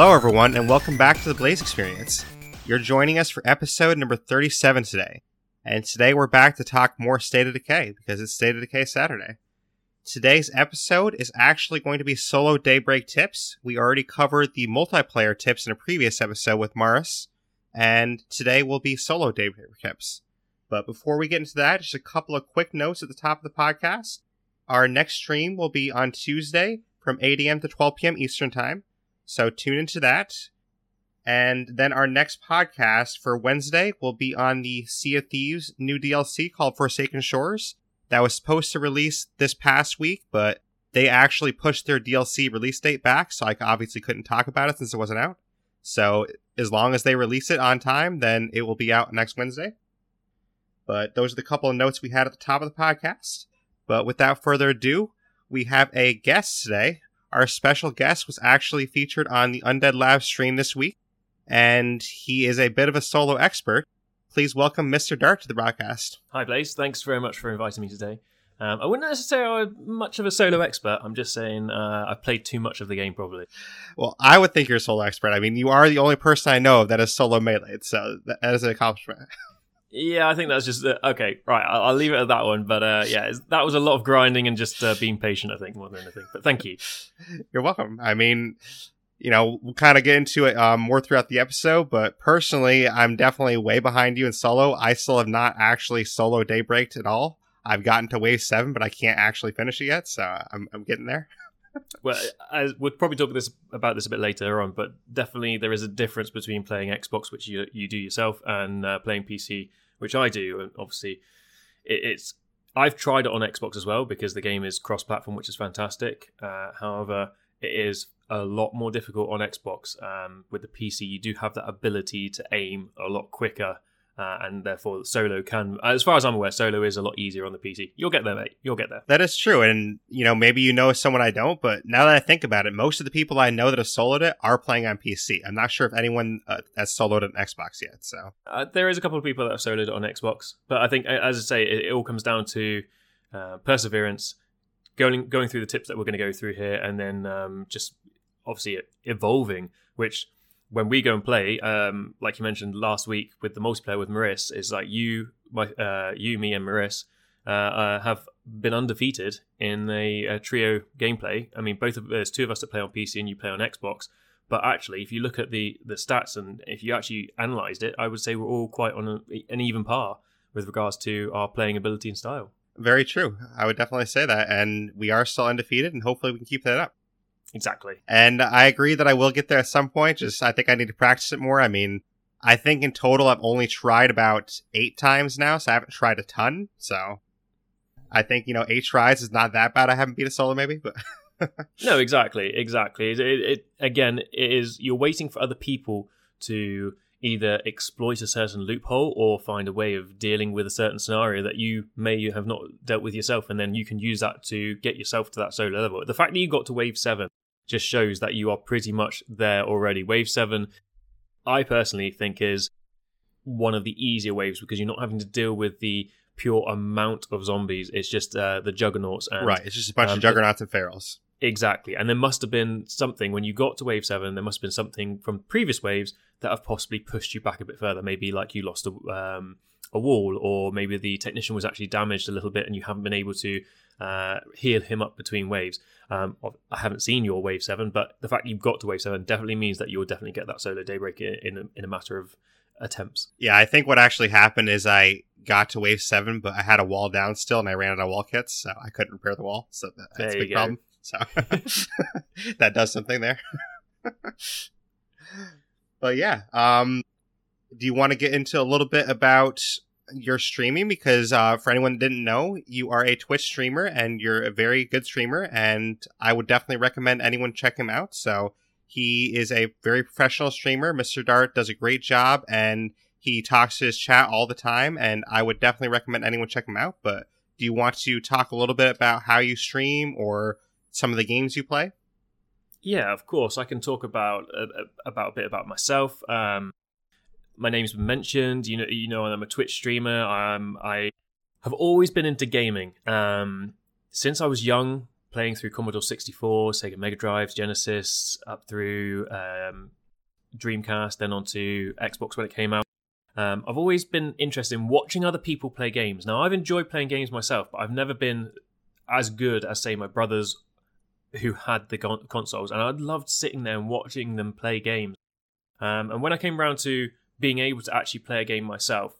Hello, everyone, and welcome back to the Blaise XPerience. You're joining us for episode number 37 today. And today we're back to talk more State of Decay because it's State of Decay Saturday. Today's episode is actually going to be solo daybreak tips. We already covered the multiplayer tips in a previous episode with Maris, and today will be solo daybreak tips. But before we get into that, just a couple of quick notes at the top of the podcast. Our next stream will be on Tuesday from 8 a.m. to 12 p.m. Eastern Time. So tune into that. And then our next podcast for Wednesday will be on the Sea of Thieves new DLC called Forsaken Shores that was supposed to release this past week, but they actually pushed their DLC release date back, so I obviously couldn't talk about it since it wasn't out. So as long as they release it on time, then it will be out next Wednesday. But those are the couple of notes we had at the top of the podcast. But without further ado, we have a guest today. Our special guest was actually featured on the Undead Lab stream this week, and he is a bit of a solo expert please welcome Mr. Dart to the broadcast. Hi, Blaise. Thanks very much for inviting me today. Um, I wouldn't necessarily say I'm much of a solo expert. I'm just saying uh, I've played too much of the game, probably. Well, I would think you're a solo expert. I mean, you are the only person I know that is solo melee, so that is an accomplishment. Yeah, I think that's just uh, okay. Right, I'll, I'll, leave it at that one. But uh, yeah, that was a lot of grinding and just uh, being patient. I think more than anything. But thank you. You're welcome. I mean, you know, we'll kind of get into it um, more throughout the episode, but personally, I'm definitely way behind you in solo. I still have not actually solo daybreaked at all. I've gotten to wave seven, but I can't actually finish it yet, so I'm, I'm getting there. well, we'll probably talk this about this a bit later on, but definitely there is a difference between playing Xbox, which you you do yourself, and uh, playing PC, which I do. And obviously, it, it's I've tried it on Xbox as well because the game is cross-platform, which is fantastic. Uh, however, it is a lot more difficult on Xbox. Um, with the PC, you do have that ability to aim a lot quicker, uh, and therefore solo can, as far as I'm aware, solo is a lot easier on the PC. You'll get there, mate. You'll get there. That is true, and you know maybe you know someone I don't, but now that I think about it, most of the people I know that have soloed it are playing on PC. I'm not sure if anyone uh, has soloed an Xbox yet. So uh, there is a couple of people that have soloed it on Xbox, but I think, as I say, it, it all comes down to uh, perseverance going going through the tips that we're going to go through here, and then um, just obviously evolving. Which when we go and play, um, like you mentioned last week with the multiplayer with Maris, is like you, my, uh, you, me, and Maris uh, uh, have been undefeated in a, trio gameplay. I mean, both of there's two of us that play on PC and you play on Xbox. But actually, if you look at the the stats and if you actually analysed it, I would say we're all quite on a, an even par with regards to our playing ability and style. Very true. I would definitely say that. And we are still undefeated, and hopefully we can keep that up. Exactly. And I agree that I will get there at some point. Just I think I need to practice it more. I mean, I think in total I've only tried about eight times now, so I haven't tried a ton. So I think you know eight tries is not that bad. I haven't beat a solo maybe, but no, exactly, exactly. It, it, it again it is you're waiting for other people to either exploit a certain loophole or find a way of dealing with a certain scenario that you may have not dealt with yourself, and then you can use that to get yourself to that solo level. The fact that you got to wave seven just shows that you are pretty much there already. Wave seven, I personally think, is one of the easier waves because you're not having to deal with the pure amount of zombies. It's just uh, the juggernauts and right. It's just a bunch um, of juggernauts and ferals. Exactly. And there must have been something when you got to wave seven, there must have been something from previous waves that have possibly pushed you back a bit further. Maybe like you lost a, um, a wall, or maybe the technician was actually damaged a little bit and you haven't been able to uh, heal him up between waves. Um, I haven't seen your wave seven, but the fact you've got to wave seven definitely means that you'll definitely get that solo daybreak in, in, a, in a matter of attempts. Yeah, I think what actually happened is I got to wave seven, but I had a wall down still and I ran out of wall kits, so I couldn't repair the wall. So that, that's a big go. problem. So that does something there. but yeah, um, do you want to get into a little bit about your streaming? Because uh, for anyone that didn't know, you are a Twitch streamer and you're a very good streamer, and I would definitely recommend anyone check him out. So he is a very professional streamer. Mr. Dart does a great job, and he talks to his chat all the time. And I would definitely recommend anyone check him out. But do you want to talk a little bit about how you stream or some of the games you play? Yeah, of course. I can talk about uh, about a bit about myself. Um, my name's been mentioned. You know, you know, I'm a Twitch streamer. Um, I have always been into gaming. Um, since I was young, playing through Commodore 64, Sega Mega Drives, Genesis, up through um, Dreamcast, then onto Xbox when it came out. Um, I've always been interested in watching other people play games. Now, I've enjoyed playing games myself, but I've never been as good as, say, my brothers who had the consoles. And I loved sitting there and watching them play games. Um, and when I came around to being able to actually play a game myself,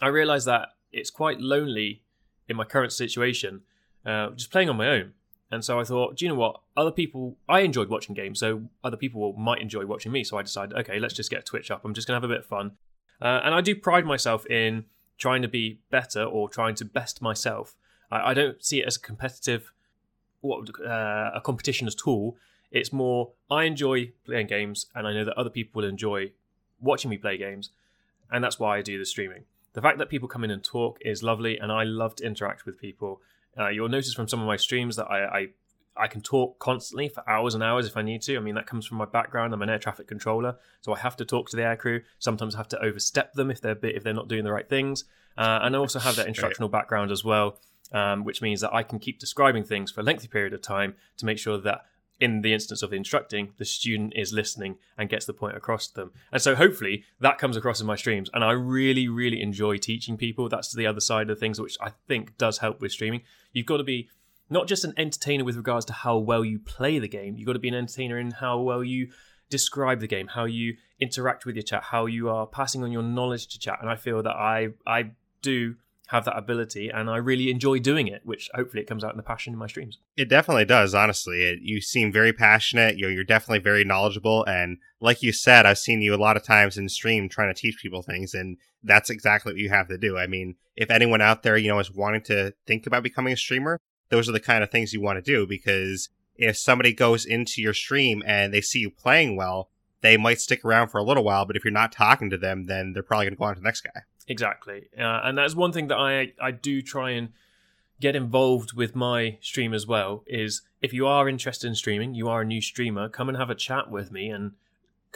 I realized that it's quite lonely in my current situation, uh, just playing on my own. And so I thought, do you know what? Other people, I enjoyed watching games, so other people might enjoy watching me. So I decided, okay, let's just get Twitch up. I'm just going to have a bit of fun. Uh, and I do pride myself in trying to be better or trying to best myself. I, I don't see it as a competitive, what uh, a competition at all. It's more I enjoy playing games, and I know that other people will enjoy watching me play games, and that's why I do the streaming. The fact that people come in and talk is lovely, and I love to interact with people. Uh, you'll notice from some of my streams that I, I I can talk constantly for hours and hours if I need to. I mean, that comes from my background. I'm an air traffic controller, so I have to talk to the aircrew. Sometimes I have to overstep them if they're bit, if they're not doing the right things. Uh, and I also have that instructional background as well, um, which means that I can keep describing things for a lengthy period of time to make sure that in the instance of instructing, the student is listening and gets the point across to them. And so hopefully that comes across in my streams. And I really, really enjoy teaching people. That's the other side of things, which I think does help with streaming. You've got to be not just an entertainer with regards to how well you play the game, you've got to be an entertainer in how well you describe the game, how you interact with your chat, how you are passing on your knowledge to chat. And I feel that I I do have that ability and I really enjoy doing it, which hopefully it comes out in the passion in my streams. It definitely does, honestly. It, you seem very passionate. You're, you're definitely very knowledgeable. And like you said, I've seen you a lot of times in stream trying to teach people things. And that's exactly what you have to do. I mean, if anyone out there, you know, is wanting to think about becoming a streamer, those are the kind of things you want to do because if somebody goes into your stream and they see you playing well, they might stick around for a little while. But if you're not talking to them, then they're probably going to go on to the next guy. Exactly, uh, and that's one thing that I I do try and get involved with my stream as well. Is if you are interested in streaming, you are a new streamer, come and have a chat with me and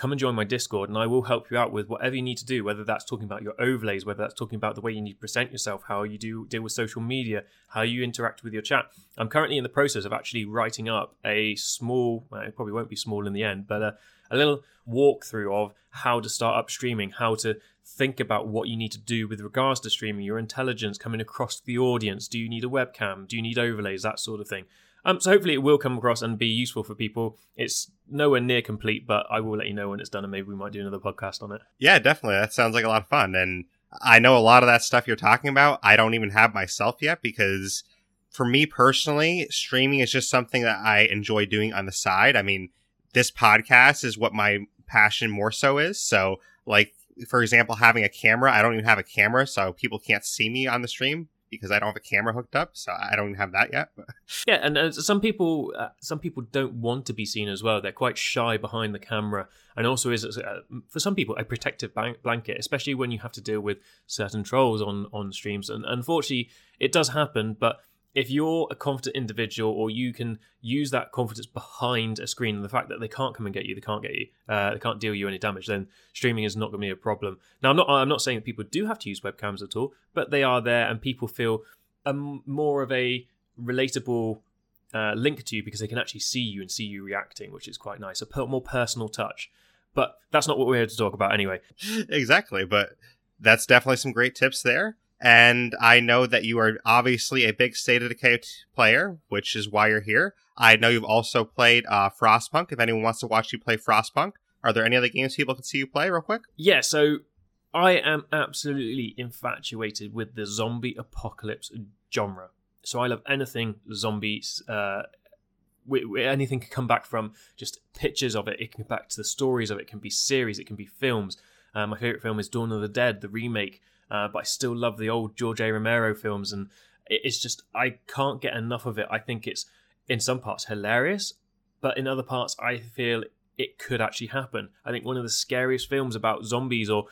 come and join my Discord, and I will help you out with whatever you need to do. Whether that's talking about your overlays, whether that's talking about the way you need to present yourself, how you do deal with social media, how you interact with your chat. I'm currently in the process of actually writing up a small, well, it probably won't be small in the end, but a, a little walkthrough of how to start up streaming, how to think about what you need to do with regards to streaming, your intelligence coming across the audience. Do you need a webcam? Do you need overlays? That sort of thing. Um, so hopefully it will come across and be useful for people. It's nowhere near complete, but I will let you know when it's done, and maybe we might do another podcast on it. Yeah, definitely. That sounds like a lot of fun, and I know a lot of that stuff you're talking about. I don't even have myself yet because, for me personally, streaming is just something that I enjoy doing on the side. I mean, this podcast is what my passion more so is. So, like for example, having a camera. I don't even have a camera, so people can't see me on the stream because I don't have a camera hooked up. So I don't have that yet. yeah, and uh, some people, uh, some people don't want to be seen as well. They're quite shy behind the camera, and also is uh, for some people a protective blanket, especially when you have to deal with certain trolls on on streams. And unfortunately, it does happen, but if you're a confident individual or you can use that confidence behind a screen and the fact that they can't come and get you they can't get you uh, they can't deal you any damage then streaming is not going to be a problem. Now i'm not i'm not saying that people do have to use webcams at all but they are there and people feel a, more of a relatable uh, link to you because they can actually see you and see you reacting which is quite nice a more personal touch. But that's not what we're here to talk about anyway. Exactly but that's definitely some great tips there and I know that you are obviously a big State of Decay player, which is why you're here. I know you've also played uh, Frostpunk. If anyone wants to watch you play Frostpunk, are there any other games people can see you play real quick? Yeah, so I am absolutely infatuated with the zombie apocalypse genre. So I love anything zombies. Uh, anything can come back from just pictures of it. It can come back to the stories of it. It can be series. It can be films. Uh, my favorite film is Dawn of the Dead, the remake uh, but I still love the old George A. Romero films, and it's just I can't get enough of it. I think it's in some parts hilarious, but in other parts I feel it could actually happen. I think one of the scariest films about zombies or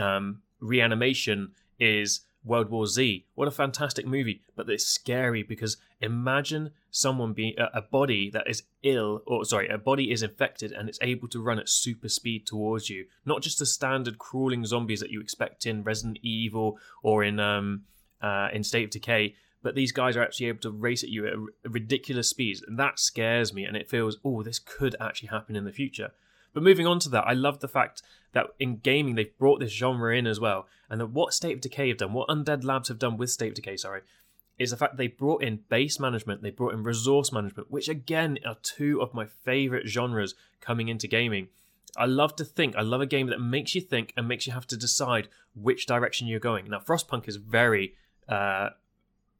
um, reanimation is World War Z. What a fantastic movie, but it's scary because imagine someone being a, body that is ill, or sorry, a body is infected and it's able to run at super speed towards you. Not just the standard crawling zombies that you expect in Resident Evil or in um, uh, in State of Decay, but these guys are actually able to race at you at ridiculous speeds, and that scares me. And it feels, oh, this could actually happen in the future. But moving on to that, I love the fact that in gaming they've brought this genre in as well, and that what State of Decay have done, what Undead Labs have done with State of Decay, sorry, is the fact they brought in base management, they brought in resource management, which again are two of my favorite genres coming into gaming. I love to think. I love a game that makes you think and makes you have to decide which direction you're going. Now, Frostpunk is very uh,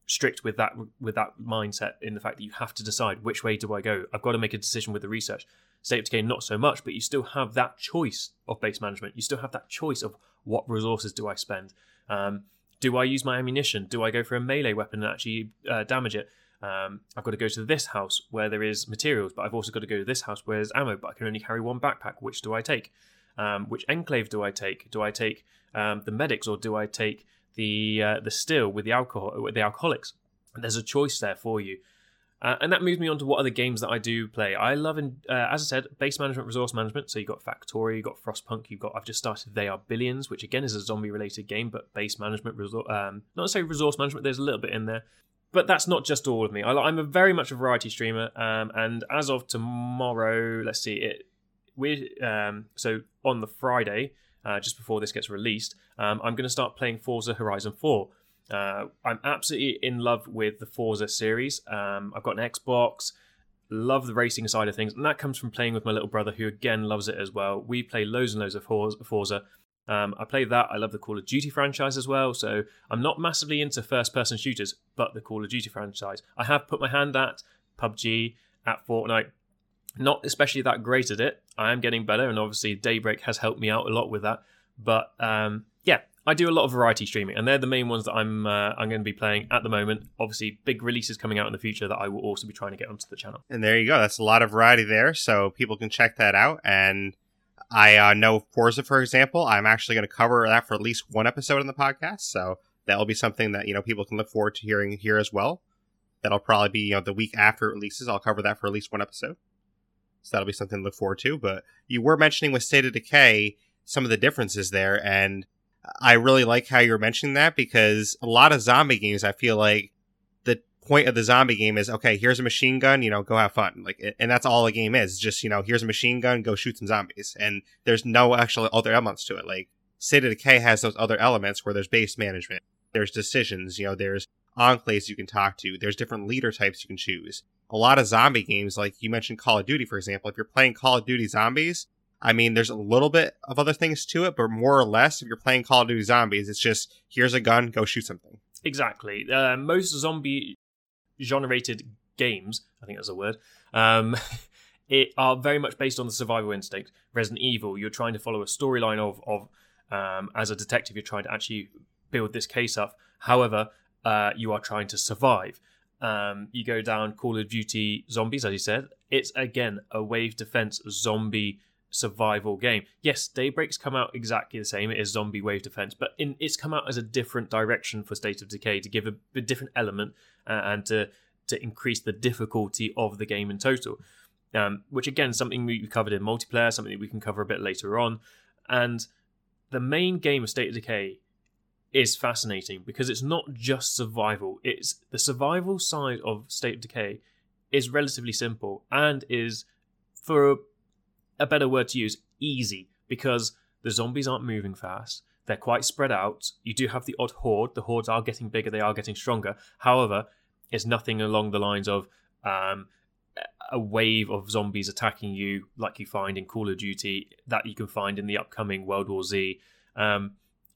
strict with that with that mindset in the fact that you have to decide which way do I go. I've got to make a decision with the research. State of Decay, not so much, but you still have that choice of base management. You still have that choice of what resources do I spend. Um, do I use my ammunition? Do I go for a melee weapon and actually uh, damage it? Um, I've got to go to this house where there is materials, but I've also got to go to this house where there's ammo, but I can only carry one backpack. Which do I take? Um, which enclave do I take? Do I take um, the medics or do I take the uh, the still with the alcohol with the alcoholics? There's a choice there for you. Uh, and that moves me on to what other games that I do play. I love, in, uh, as I said, base management, resource management. So you've got Factorio, you've got Frostpunk, you've got, I've just started They Are Billions, which again is a zombie related game, but base management, resor- um, not necessarily resource management, there's a little bit in there. But that's not just all of me. I, am a very much a variety streamer. Um, and as of tomorrow, let's see, it we um, so on the Friday, uh, just before this gets released, um, I'm going to start playing Forza Horizon 4. Uh, I'm absolutely in love with the Forza series. Um, I've got an Xbox, love the racing side of things, and that comes from playing with my little brother, who again loves it as well. We play loads and loads of Forza. Um, I play that. I love the Call of Duty franchise as well. So I'm not massively into first-person shooters, but the Call of Duty franchise. I have put my hand at PUBG, at Fortnite. Not especially that great at it. I am getting better, and obviously Daybreak has helped me out a lot with that. But um, yeah, I do a lot of variety streaming, and they're the main ones that I'm uh, I'm going to be playing at the moment. Obviously, big releases coming out in the future that I will also be trying to get onto the channel. And there you go. That's a lot of variety there, so people can check that out. And I uh, know Forza, for example. I'm actually going to cover that for at least one episode in the podcast, so that'll be something that you know people can look forward to hearing here as well. That'll probably be you know the week after it releases. I'll cover that for at least one episode, so that'll be something to look forward to. But you were mentioning with State of Decay some of the differences there, and I really like how you're mentioning that because a lot of zombie games, I feel like the point of the zombie game is okay, here's a machine gun, you know, go have fun. Like, and that's all the game is. Just, you know, here's a machine gun, go shoot some zombies. And there's no actual other elements to it. Like, State of Decay has those other elements where there's base management, there's decisions, you know, there's enclaves you can talk to, there's different leader types you can choose. A lot of zombie games, like you mentioned Call of Duty, for example, if you're playing Call of Duty Zombies, I mean, there's a little bit of other things to it, but more or less, if you're playing Call of Duty Zombies, it's just here's a gun, go shoot something. Exactly. Uh, most zombie generated games, I think that's a word, um, it are very much based on the survival instinct. Resident Evil, you're trying to follow a storyline of of um, as a detective, you're trying to actually build this case up. However, uh, you are trying to survive. Um, you go down Call of Duty Zombies, as you said. It's again a wave defense zombie survival game. Yes, Daybreak's come out exactly the same. It is zombie wave defense, but in, it's come out as a different direction for State of Decay to give a, a different element uh, and to to increase the difficulty of the game in total. Um, which again, something we covered in multiplayer, something that we can cover a bit later on. And the main game of State of Decay is fascinating because it's not just survival. It's the survival side of State of Decay is relatively simple and is for a better word to use, easy, because the zombies aren't moving fast. They're quite spread out. You do have the odd horde. The hordes are getting bigger. They are getting stronger. However, it's nothing along the lines of um, a wave of zombies attacking you like you find in Call of Duty that you can find in the upcoming World War Z. Um,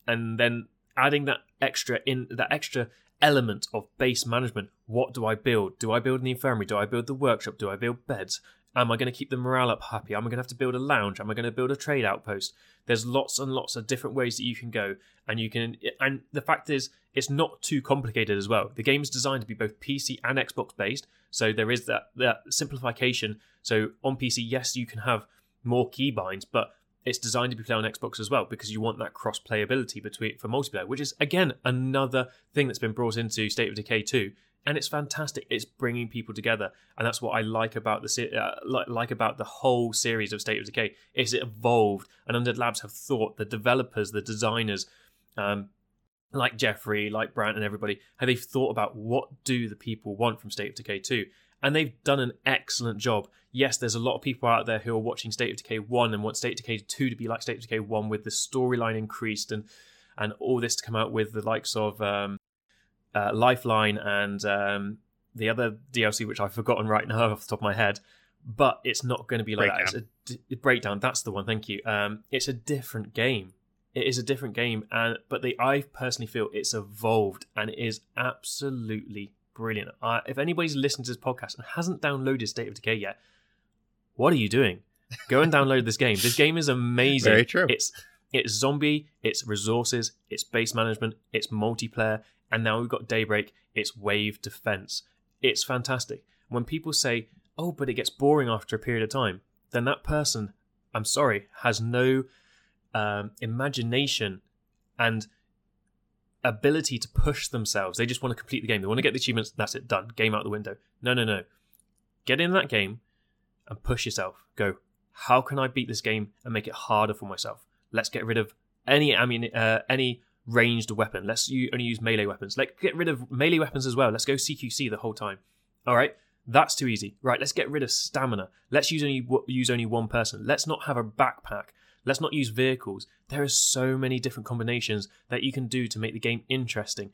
and then adding that extra in that extra element of base management. What do I build? Do I build an infirmary? Do I build the workshop? Do I build beds? Am I going to keep the morale up happy? Am I going to have to build a lounge? Am I going to build a trade outpost? There's lots and lots of different ways that you can go, and you can. And the fact is, it's not too complicated as well. The game is designed to be both PC and Xbox based, so there is that that simplification. So on PC, yes, you can have more keybinds, but it's designed to be played on Xbox as well because you want that cross playability between for multiplayer, which is again another thing that's been brought into State of Decay 2 and it's fantastic. It's bringing people together, and that's what I like about the uh, like, about the whole series of State of Decay. Is it evolved, and Undead Labs have thought the developers, the designers, um, like Jeffrey, like Brant, and everybody, how they've thought about what do the people want from State of Decay 2. And they've done an excellent job. Yes, there's a lot of people out there who are watching State of Decay 1 and want State of Decay 2 to be like State of Decay 1 with the storyline increased and and all this to come out with the likes of um, uh, Lifeline and um, the other DLC, which I've forgotten right now off the top of my head. But it's not going to be like Breakdown. that. It's a d- breakdown. That's the one. Thank you. Um, it's a different game. It is a different game, and but the I personally feel it's evolved and it is absolutely brilliant. Uh, if anybody's listened to this podcast and hasn't downloaded State of Decay yet, what are you doing? Go and download this game. This game is amazing. Very true. It's it's zombie, it's resources, it's base management, it's multiplayer, and now we've got Daybreak, it's wave defense. It's fantastic. When people say, "Oh, but it gets boring after a period of time," then that person, I'm sorry, has no um, imagination and ability to push themselves. They just want to complete the game. They want to get the achievements. That's it. Done. Game out the window. No, no, no. Get in that game and push yourself. Go. How can I beat this game and make it harder for myself? Let's get rid of any I mean uh, any ranged weapon. Let's u- only use melee weapons. Like get rid of melee weapons as well. Let's go CQC the whole time. All right. That's too easy. Right, let's get rid of stamina. Let's use only use only one person. Let's not have a backpack. Let's not use vehicles. There are so many different combinations that you can do to make the game interesting.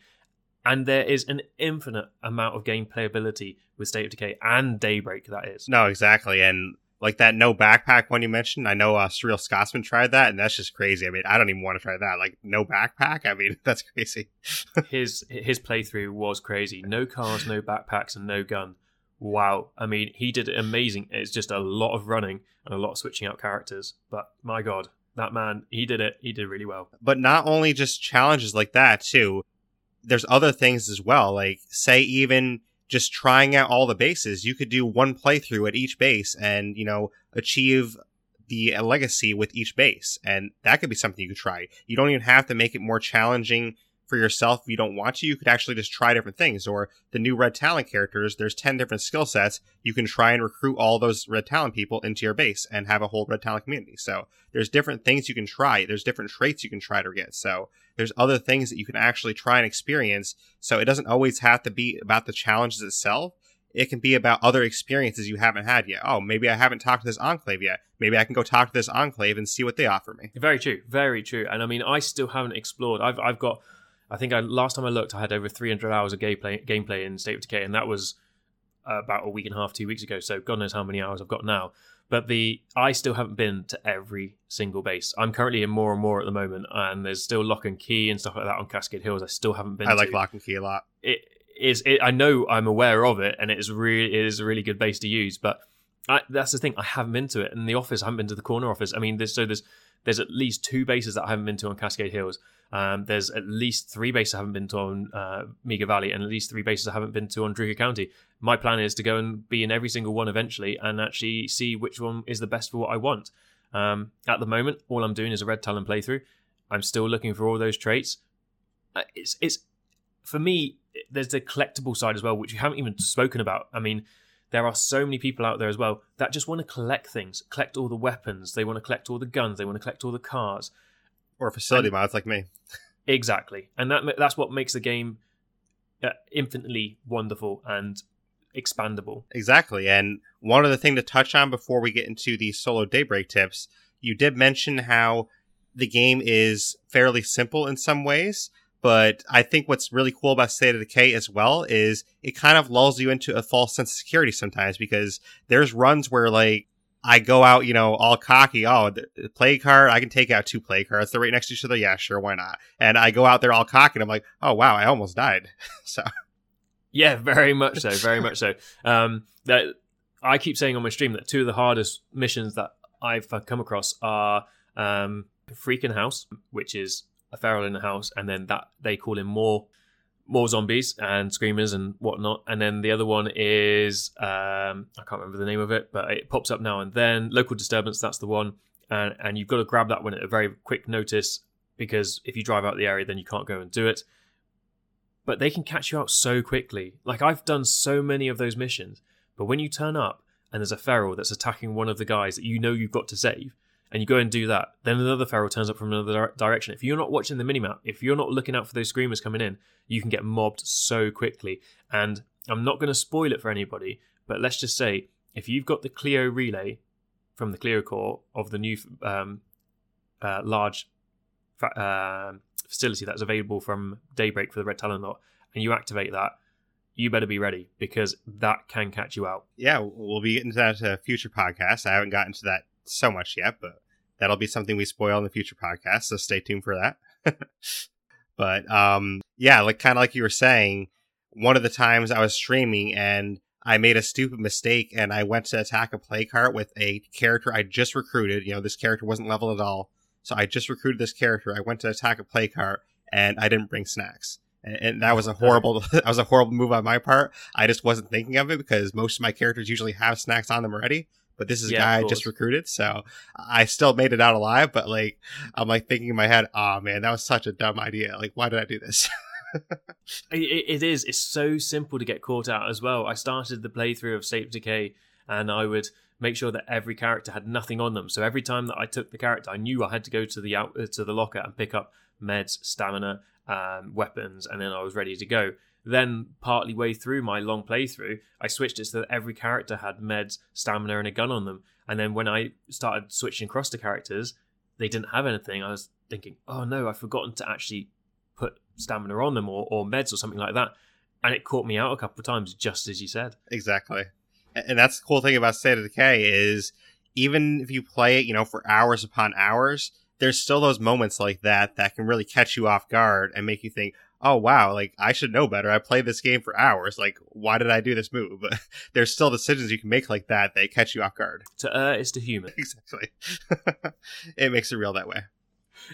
And there is an infinite amount of game playability with State of Decay and Daybreak, that is. No, exactly. And like that no backpack one you mentioned, I know uh, Surreal Scotsman tried that, and that's just crazy. I mean, I don't even want to try that. Like no backpack. I mean, that's crazy. his his playthrough was crazy. No cars, no backpacks, and no gun. Wow. I mean, he did it amazing. It's just a lot of running and a lot of switching out characters. But my God, that man, he did it. He did really well. But not only just challenges like that too. There's other things as well. Like say even just trying out all the bases. You could do one playthrough at each base and, you know, achieve the uh, legacy with each base. And that could be something you could try. You don't even have to make it more challenging for yourself if you don't want to. You could actually just try different things. Or the new Red Talon characters, there's 10 different skill sets. You can try and recruit all those Red Talon people into your base and have a whole Red Talon community. So there's different things you can try. There's different traits you can try to get. So there's other things that you can actually try and experience. So it doesn't always have to be about the challenges itself. It can be about other experiences you haven't had yet. Oh, maybe I haven't talked to this enclave yet. Maybe I can go talk to this enclave and see what they offer me. Very true. Very true. And I mean, I still haven't explored. I've I've got. I think I last time I looked, I had over 300 hours of gameplay gameplay in State of Decay, and that was uh, about a week and a half, two weeks ago. So God knows how many hours I've got now. But the I still haven't been to every single base. I'm currently in more and more at the moment, and there's still Lock and Key and stuff like that on Cascade Hills. I still haven't been. I like to. Lock and Key a lot. It is. It, I know I'm aware of it, and it is really it is a really good base to use. But I, that's the thing. I haven't been to it. In the office, I haven't been to the corner office. I mean, there's so there's there's at least two bases that I haven't been to on Cascade Hills. Um, there's at least three bases I haven't been to on uh, Meagher Valley, and at least three bases I haven't been to on Drucker County. My plan is to go and be in every single one eventually, and actually see which one is the best for what I want. Um, at the moment, all I'm doing is a Red Talon playthrough. I'm still looking for all those traits. Uh, it's it's for me. There's the collectible side as well, which you haven't even spoken about. I mean, there are so many people out there as well that just want to collect things, collect all the weapons. They want to collect all the guns. They want to collect all the cars. Or facility And- like me. Exactly, and that that's what makes the game uh, infinitely wonderful and expandable. Exactly. And one other thing to touch on before we get into the solo daybreak tips, you did mention how the game is fairly simple in some ways, but I think what's really cool about State of Decay as well is it kind of lulls you into a false sense of security sometimes because there's runs where like I go out, you know, all cocky. Oh, the plague heart, I can take out two plague hearts. They're right next to each other. Yeah, sure, why not? And I go out there all cocky and I'm like, oh wow, I almost died. so Yeah, very much so, very much so. Um, that I keep saying on my stream that two of the hardest missions that I've come across are um, Freaking House, which is a feral in the house, and then that they call in more more zombies and screamers and whatnot. And then the other one is um, I can't remember the name of it, but it pops up now and then. Local disturbance, that's the one, and and you've got to grab that one at a very quick notice because if you drive out the area, then you can't go and do it but they can catch you out so quickly. Like I've done so many of those missions, but when you turn up and there's a feral that's attacking one of the guys that you know you've got to save, and you go and do that, then another feral turns up from another direction. If you're not watching the minimap, if you're not looking out for those screamers coming in, you can get mobbed so quickly. And I'm not going to spoil it for anybody, but let's just say if you've got the Cleo relay from the Cleo core of the new um, uh, large uh, facility that's available from Daybreak for the Red Talon lot, and you activate that, you better be ready because that can catch you out. Yeah, we'll be getting to that uh, future podcast. I haven't gotten to that so much yet, but that'll be something we spoil in the future podcast. So stay tuned for that. but um, yeah, like kind of like you were saying, one of the times I was streaming and I made a stupid mistake and I went to attack a plague heart with a character I just recruited. You know, this character wasn't leveled at all. So I just recruited this character. I went to attack a plague heart and I didn't bring snacks. And, and that was a horrible that was a horrible move on my part. I just wasn't thinking of it because most of my characters usually have snacks on them already. But this is Yeah, a guy I just recruited, so I still made it out alive. But like, I'm like thinking in my head, "Oh man, that was such a dumb idea. Like, why did I do this?" It, it- is. It's so simple to get caught out as well. I started the playthrough of State of Decay, and I would make sure that every character had nothing on them. So every time that I took the character, I knew I had to go to the out uh, to the locker and pick up meds, stamina, um, weapons, and then I was ready to go. Then, partly way through my long playthrough, I switched it so that every character had meds, stamina, and a gun on them. And then when I started switching across to characters, they didn't have anything. I was thinking, oh no, I've forgotten to actually put stamina on them or, or meds or something like that. And it caught me out a couple of times, just as you said. Exactly. And that's the cool thing about State of Decay is even if you play it, you know, for hours upon hours, there's still those moments like that that can really catch you off guard and make you think, oh, wow, like I should know better. I played this game for hours. Like, why did I do this move? there's still decisions you can make like that that catch you off guard. To err is to human. Exactly. it makes it real that way.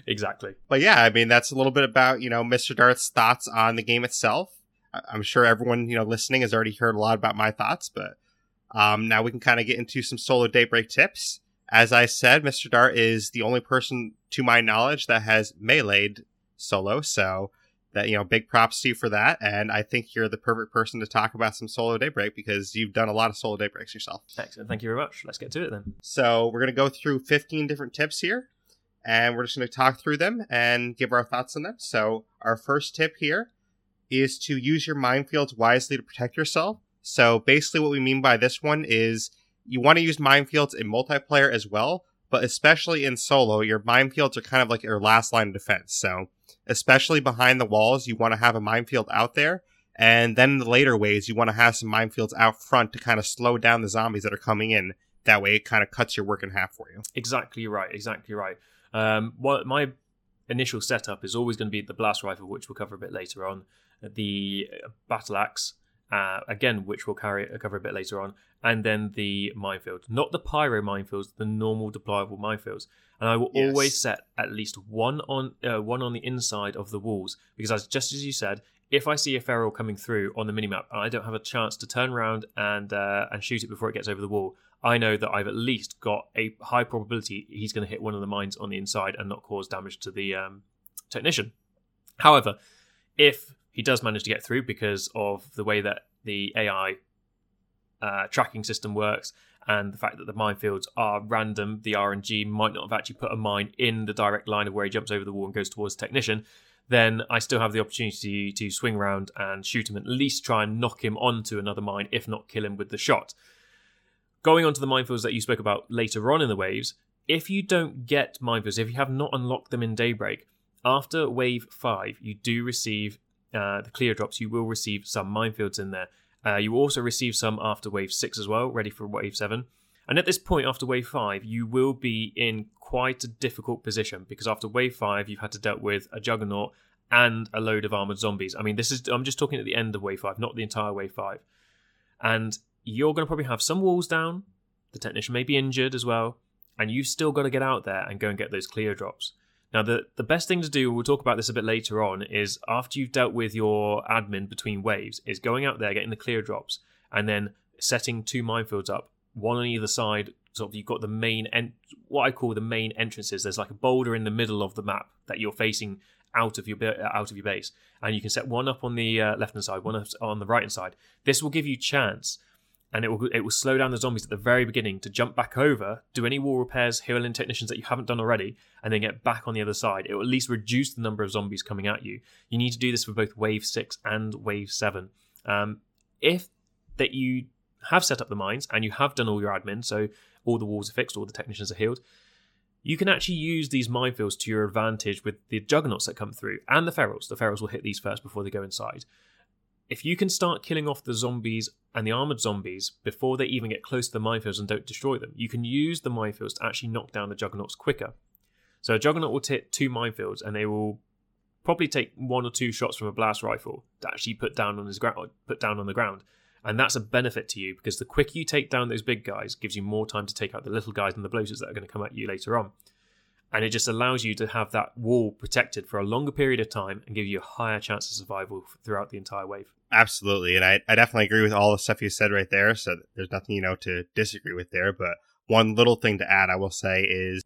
exactly. But yeah, I mean, that's a little bit about, you know, Mr. Dart's thoughts on the game itself. I- I'm sure everyone, you know, listening has already heard a lot about my thoughts, but um, now we can kind of get into some solo daybreak tips. As I said, Mr. Dart is the only person, to my knowledge, that has meleeed solo. So that, you know, big props to you for that. And I think you're the perfect person to talk about some solo daybreak because you've done a lot of solo daybreaks yourself. Excellent. Thank you very much. Let's get to it then. So we're going to go through 15 different tips here, and we're just going to talk through them and give our thoughts on them. So our first tip here is to use your minefields wisely to protect yourself. So basically, what we mean by this one is you want to use minefields in multiplayer as well, but especially in solo, your minefields are kind of like your last line of defense. So especially behind the walls, you want to have a minefield out there. And then in the later ways, you want to have some minefields out front to kind of slow down the zombies that are coming in. That way, it kind of cuts your work in half for you. Exactly right. Exactly right. Um, what my initial setup is always going to be the blast rifle, which we'll cover a bit later on, the uh, battle axe, uh, again, which we'll carry cover a bit later on, and then the minefield. Not the pyro minefields, the normal deployable minefields. And I will Yes. always set at least one on uh, one on the inside of the walls because, as just as you said, if I see a feral coming through on the minimap and I don't have a chance to turn around and uh, and shoot it before it gets over the wall, I know that I've at least got a high probability he's going to hit one of the mines on the inside and not cause damage to the um, technician. However, if he does manage to get through because of the way that the AI uh, tracking system works and the fact that the minefields are random, the RNG might not have actually put a mine in the direct line of where he jumps over the wall and goes towards the technician. Then I still have the opportunity to swing around and shoot him, at least try and knock him onto another mine, if not kill him with the shot. Going on to the minefields that you spoke about later on in the waves, if you don't get minefields, if you have not unlocked them in Daybreak, after wave 5, you do receive uh, the Cleo drops, you will receive some minefields in there. Uh, you also receive some after wave 6 as well, ready for wave 7. And at this point, after wave 5, you will be in quite a difficult position because after wave 5, you've had to deal with a juggernaut and a load of armored zombies. I mean, this is I'm just talking at the end of wave 5, not the entire wave 5. And you're going to probably have some walls down, the technician may be injured as well, and you've still got to get out there and go and get those clear drops. Now, the, the best thing to do, we'll talk about this a bit later on, is after you've dealt with your admin between waves, is going out there, getting the Cleo drops, and then setting two minefields up, one on either side. So you've got the main, en- what I call the main entrances. There's like a boulder in the middle of the map that you're facing out of your out of your base, and you can set one up on the uh, left hand side, one on the right hand side. This will give you chance and it will it will slow down the zombies at the very beginning to jump back over, do any wall repairs, heal in technicians that you haven't done already, and then get back on the other side. It will at least reduce the number of zombies coming at you. You need to do this for both wave six and wave seven. Um, if that you have set up the mines and you have done all your admin, so all the walls are fixed, all the technicians are healed, you can actually use these minefields to your advantage with the juggernauts that come through and the ferals. The ferals will hit these first before they go inside. If you can start killing off the zombies and the armored zombies before they even get close to the minefields and don't destroy them, you can use the minefields to actually knock down the juggernauts quicker. So a juggernaut will hit two minefields and they will probably take one or two shots from a blast rifle to actually put down on his ground, put down on the ground. And that's a benefit to you because the quicker you take down those big guys gives you more time to take out the little guys and the bloaters that are going to come at you later on. And it just allows you to have that wall protected for a longer period of time and give you a higher chance of survival throughout the entire wave. Absolutely. And I, I definitely agree with all the stuff you said right there. So there's nothing, you know, to disagree with there. But one little thing to add, I will say, is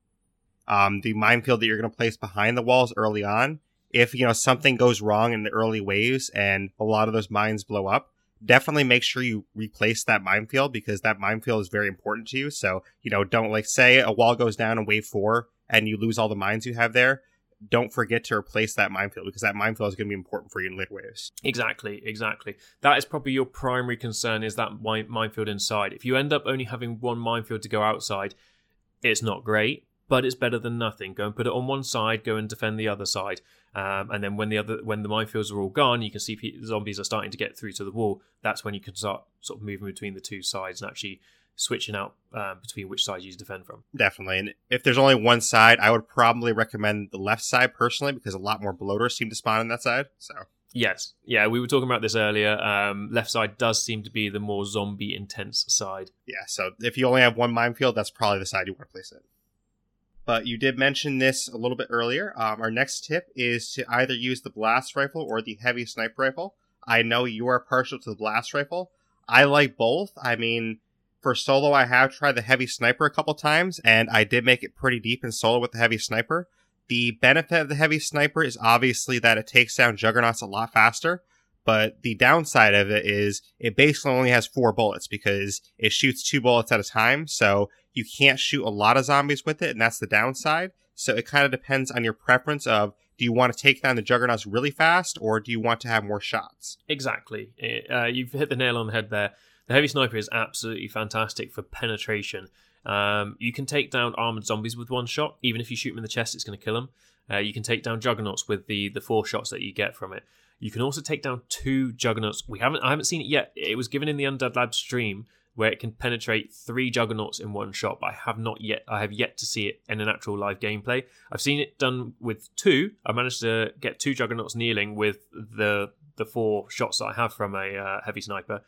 um, the minefield that you're going to place behind the walls early on. If, you know, something goes wrong in the early waves and a lot of those mines blow up, definitely make sure you replace that minefield because that minefield is very important to you. So, you know, don't like say a wall goes down in wave four and you lose all the mines you have there. Don't forget to replace that minefield because that minefield is going to be important for you in later waves. Exactly, exactly. That is probably your primary concern is that minefield inside. If you end up only having one minefield to go outside, it's not great, but it's better than nothing. Go and put it on one side, go and defend the other side. Um, and then when the other when the minefields are all gone, you can see zombies are starting to get through to the wall. That's when you can start sort of moving between the two sides and actually switching out um, between which side you defend from. Definitely. And if there's only one side, I would probably recommend the left side personally because a lot more bloaters seem to spawn on that side. So. Yes, yeah, we were talking about this earlier. Um, left side does seem to be the more zombie intense side. Yeah, so if you only have one minefield, that's probably the side you want to place it but you did mention this a little bit earlier. Um, our next tip is to either use the blast rifle or the heavy sniper rifle. I know you are partial to the blast rifle. I like both. I mean, for solo, I have tried the heavy sniper a couple times, and I did make it pretty deep in solo with the heavy sniper. The benefit of the heavy sniper is obviously that it takes down juggernauts a lot faster, but the downside of it is it basically only has four bullets because it shoots two bullets at a time. So you can't shoot a lot of zombies with it, and that's the downside. So it kind of depends on your preference of do you want to take down the juggernauts really fast or do you want to have more shots? Exactly. Uh, you've hit the nail on the head there. The heavy sniper is absolutely fantastic for penetration. Um, you can take down armored zombies with one shot. Even if you shoot them in the chest, it's going to kill them. Uh, you can take down juggernauts with the the four shots that you get from it. You can also take down two juggernauts. We haven't I haven't seen it yet. It was given in the Undead Lab stream where it can penetrate three juggernauts in one shot, but I have not yet I have yet to see it in an actual live gameplay. I've seen it done with two. I managed to get two juggernauts kneeling with the the four shots that I have from a uh, heavy sniper.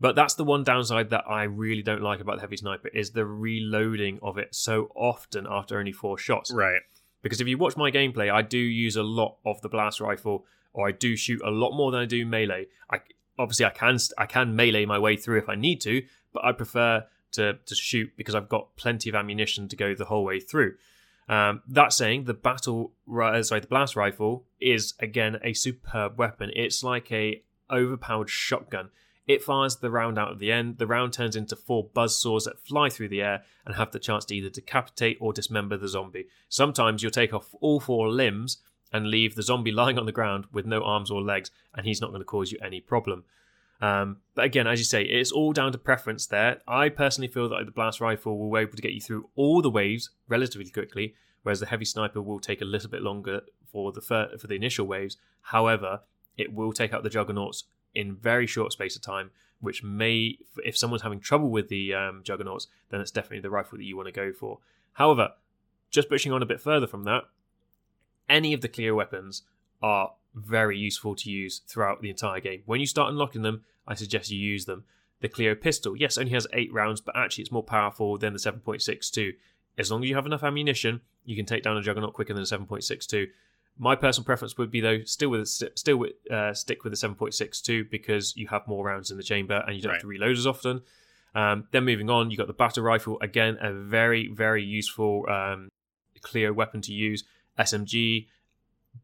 But that's the one downside that I really don't like about the heavy sniper is the reloading of it so often after only four shots. Right. Because if you watch my gameplay, I do use a lot of the blast rifle, or I do shoot a lot more than I do melee. I obviously I can I can melee my way through if I need to, but I prefer to to shoot because I've got plenty of ammunition to go the whole way through. Um, that saying, the battle uh, sorry the blast rifle is again a superb weapon. It's like a overpowered shotgun. It fires the round out at the end. The round turns into four buzz saws that fly through the air and have the chance to either decapitate or dismember the zombie. Sometimes you'll take off all four limbs and leave the zombie lying on the ground with no arms or legs, and he's not going to cause you any problem. Um, but again, as you say, it's all down to preference there. I personally feel that the blast rifle will be able to get you through all the waves relatively quickly, whereas the heavy sniper will take a little bit longer for the fir- for the initial waves. However, it will take out the juggernauts in very short space of time, which may, if someone's having trouble with the um, juggernauts, then it's definitely the rifle that you want to go for. However, just pushing on a bit further from that, any of the Cleo weapons are very useful to use throughout the entire game. When you start unlocking them, I suggest you use them. The Cleo pistol, yes, only has 8 rounds, but actually it's more powerful than the 7.62. As long as you have enough ammunition, you can take down a Juggernaut quicker than a 7.62. My personal preference would be though still with still with, uh, stick with the 7.62 because you have more rounds in the chamber and you don't right. have to reload as often. Um, then moving on, you got the battle rifle again, a very very useful um, Cleo weapon to use. SMG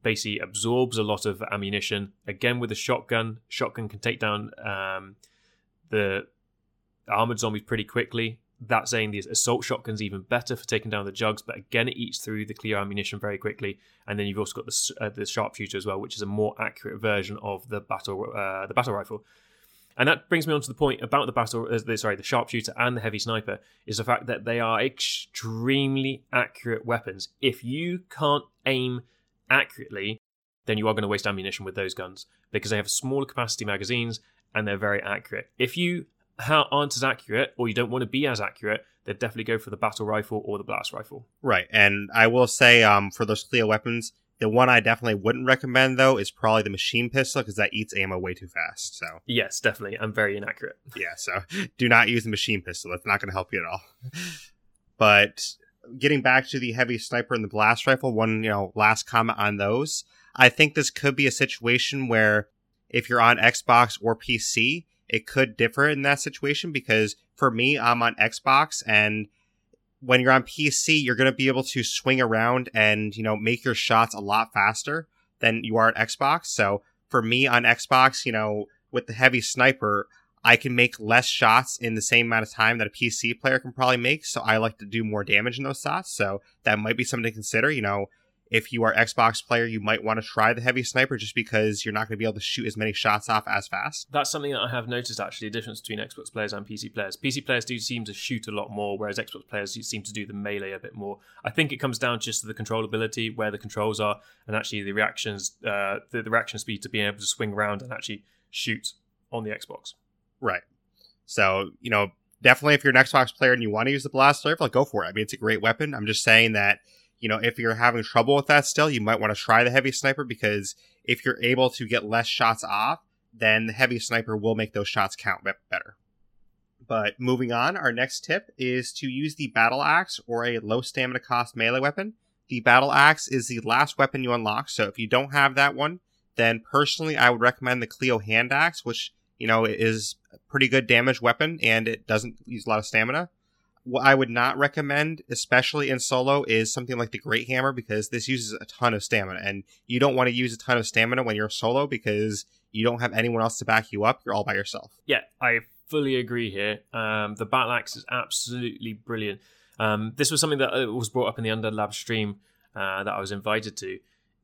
basically absorbs a lot of ammunition. Again, with a shotgun, shotgun can take down um, the armored zombies pretty quickly. That saying, the assault shotgun's even better for taking down the jugs, but again, it eats through the Cleo ammunition very quickly. And then you've also got the, uh, the sharpshooter as well, which is a more accurate version of the battle uh, the battle rifle. And that brings me on to the point about the battle, uh, the, sorry, the sharpshooter and the heavy sniper is the fact that they are extremely accurate weapons. If you can't aim accurately, then you are going to waste ammunition with those guns because they have smaller capacity magazines and they're very accurate. If you aren't as accurate or you don't want to be as accurate, then definitely go for the battle rifle or the blast rifle. Right, and I will say, um, for those Cleo weapons, the one I definitely wouldn't recommend though is probably the machine pistol because that eats ammo way too fast. So yes, definitely, I'm very inaccurate. Yeah, so do not use the machine pistol. It's not going to help you at all. but getting back to the heavy sniper and the blast rifle, one you know last comment on those. I think this could be a situation where if you're on Xbox or PC, it could differ in that situation because for me, I'm on Xbox and when you're on PC, you're going to be able to swing around and, you know, make your shots a lot faster than you are at Xbox. So for me on Xbox, you know, with the heavy sniper, I can make less shots in the same amount of time that a PC player can probably make. So I like to do more damage in those shots. So that might be something to consider. You know, if you are Xbox player, you might want to try the heavy sniper just because you're not going to be able to shoot as many shots off as fast. That's something that I have noticed actually, the difference between Xbox players and PC players. PC players do seem to shoot a lot more, whereas Xbox players seem to do the melee a bit more. I think it comes down just to the controllability, where the controls are, and actually the reactions, uh, the, the reaction speed to being able to swing around and actually shoot on the Xbox. Right. So, you know, definitely if you're an Xbox player and you want to use the blast rifle, go for it. I mean, it's a great weapon. I'm just saying that you know, if you're having trouble with that still, you might want to try the heavy sniper because if you're able to get less shots off, then the heavy sniper will make those shots count better. But moving on, our next tip is to use the battle axe or a low stamina cost melee weapon. The battle axe is the last weapon you unlock, so if you don't have that one, then personally I would recommend the Cleo hand axe, which you know is a pretty good damage weapon and it doesn't use a lot of stamina. What I would not recommend, especially in solo, is something like the Great Hammer because this uses a ton of stamina, and you don't want to use a ton of stamina when you're solo because you don't have anyone else to back you up. You're all by yourself. Yeah, I fully agree here. Um, the battle axe is absolutely brilliant. Um, this was something that uh, was brought up in the Undead Lab stream uh, that I was invited to,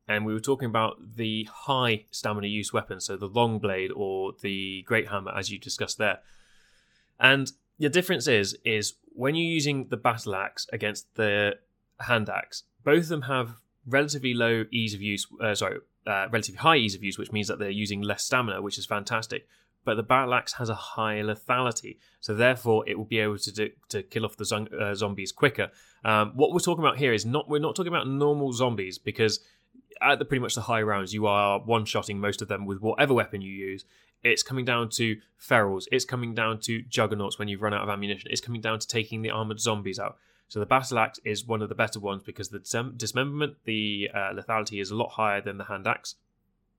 and we were talking about the high stamina use weapons, so the long blade or the great hammer, as you discussed there. And the difference is, is when you're using the battle axe against the hand axe, both of them have relatively low ease of use. Uh, sorry, uh, relatively high ease of use, which means that they're using less stamina, which is fantastic. But the battle axe has a high lethality, so therefore it will be able to do, to kill off the uh, zombies quicker. Um, what we're talking about here is not we're not talking about normal zombies because at the pretty much the high rounds you are one shotting most of them with whatever weapon you use, it's coming down to ferals. It's coming down to juggernauts when you've run out of ammunition. It's coming down to taking the armored zombies out. So the battle axe is one of the better ones because the dismemberment, the uh, lethality is a lot higher than the hand axe.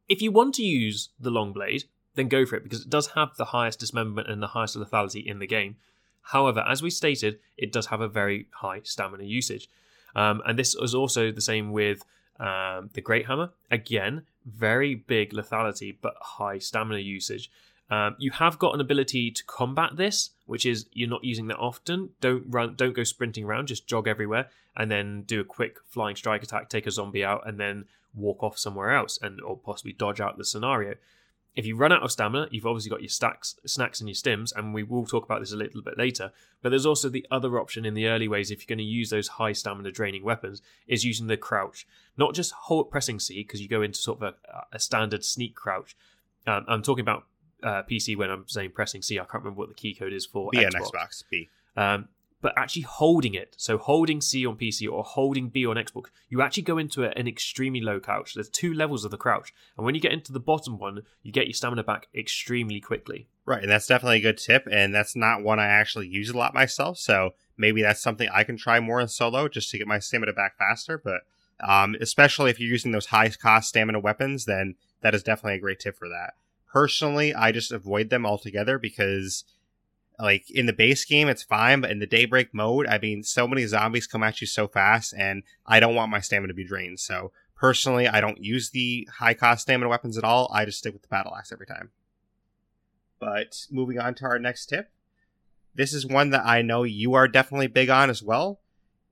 If you want to use the long blade, then go for it because it does have the highest dismemberment and the highest lethality in the game. However, as we stated, it does have a very high stamina usage. Um, and this is also the same with um, the Great Hammer. Again, very big lethality but high stamina usage. Um, you have got an ability to combat this, which is you're not using that often. Don't run, don't go sprinting around. Just jog everywhere, and then do a quick flying strike attack, take a zombie out, and then walk off somewhere else, and or possibly dodge out the scenario. If you run out of stamina, you've obviously got your stacks, snacks and your stims, and we will talk about this a little bit later. But there's also the other option in the early ways if you're going to use those high stamina draining weapons, is using the crouch. Not just hold pressing C because you go into sort of a, a standard sneak crouch. Um, I'm talking about uh, PC when I'm saying pressing C. I can't remember what the key code is for B Xbox. Xbox B. Um, but actually holding it. So holding C on PC or holding B on Xbox, you actually go into an extremely low crouch. There's two levels of the crouch, and when you get into the bottom one, you get your stamina back extremely quickly. Right, and that's definitely a good tip, and that's not one I actually use a lot myself. So maybe that's something I can try more in solo just to get my stamina back faster. But um, especially if you're using those high cost stamina weapons, then that is definitely a great tip for that. Personally, I just avoid them altogether because like in the base game it's fine but in the daybreak mode i mean so many zombies come at you so fast and i don't want my stamina to be drained so personally i don't use the high cost stamina weapons at all i just stick with the battle axe every time but moving on to our next tip this is one that I know you are definitely big on as well.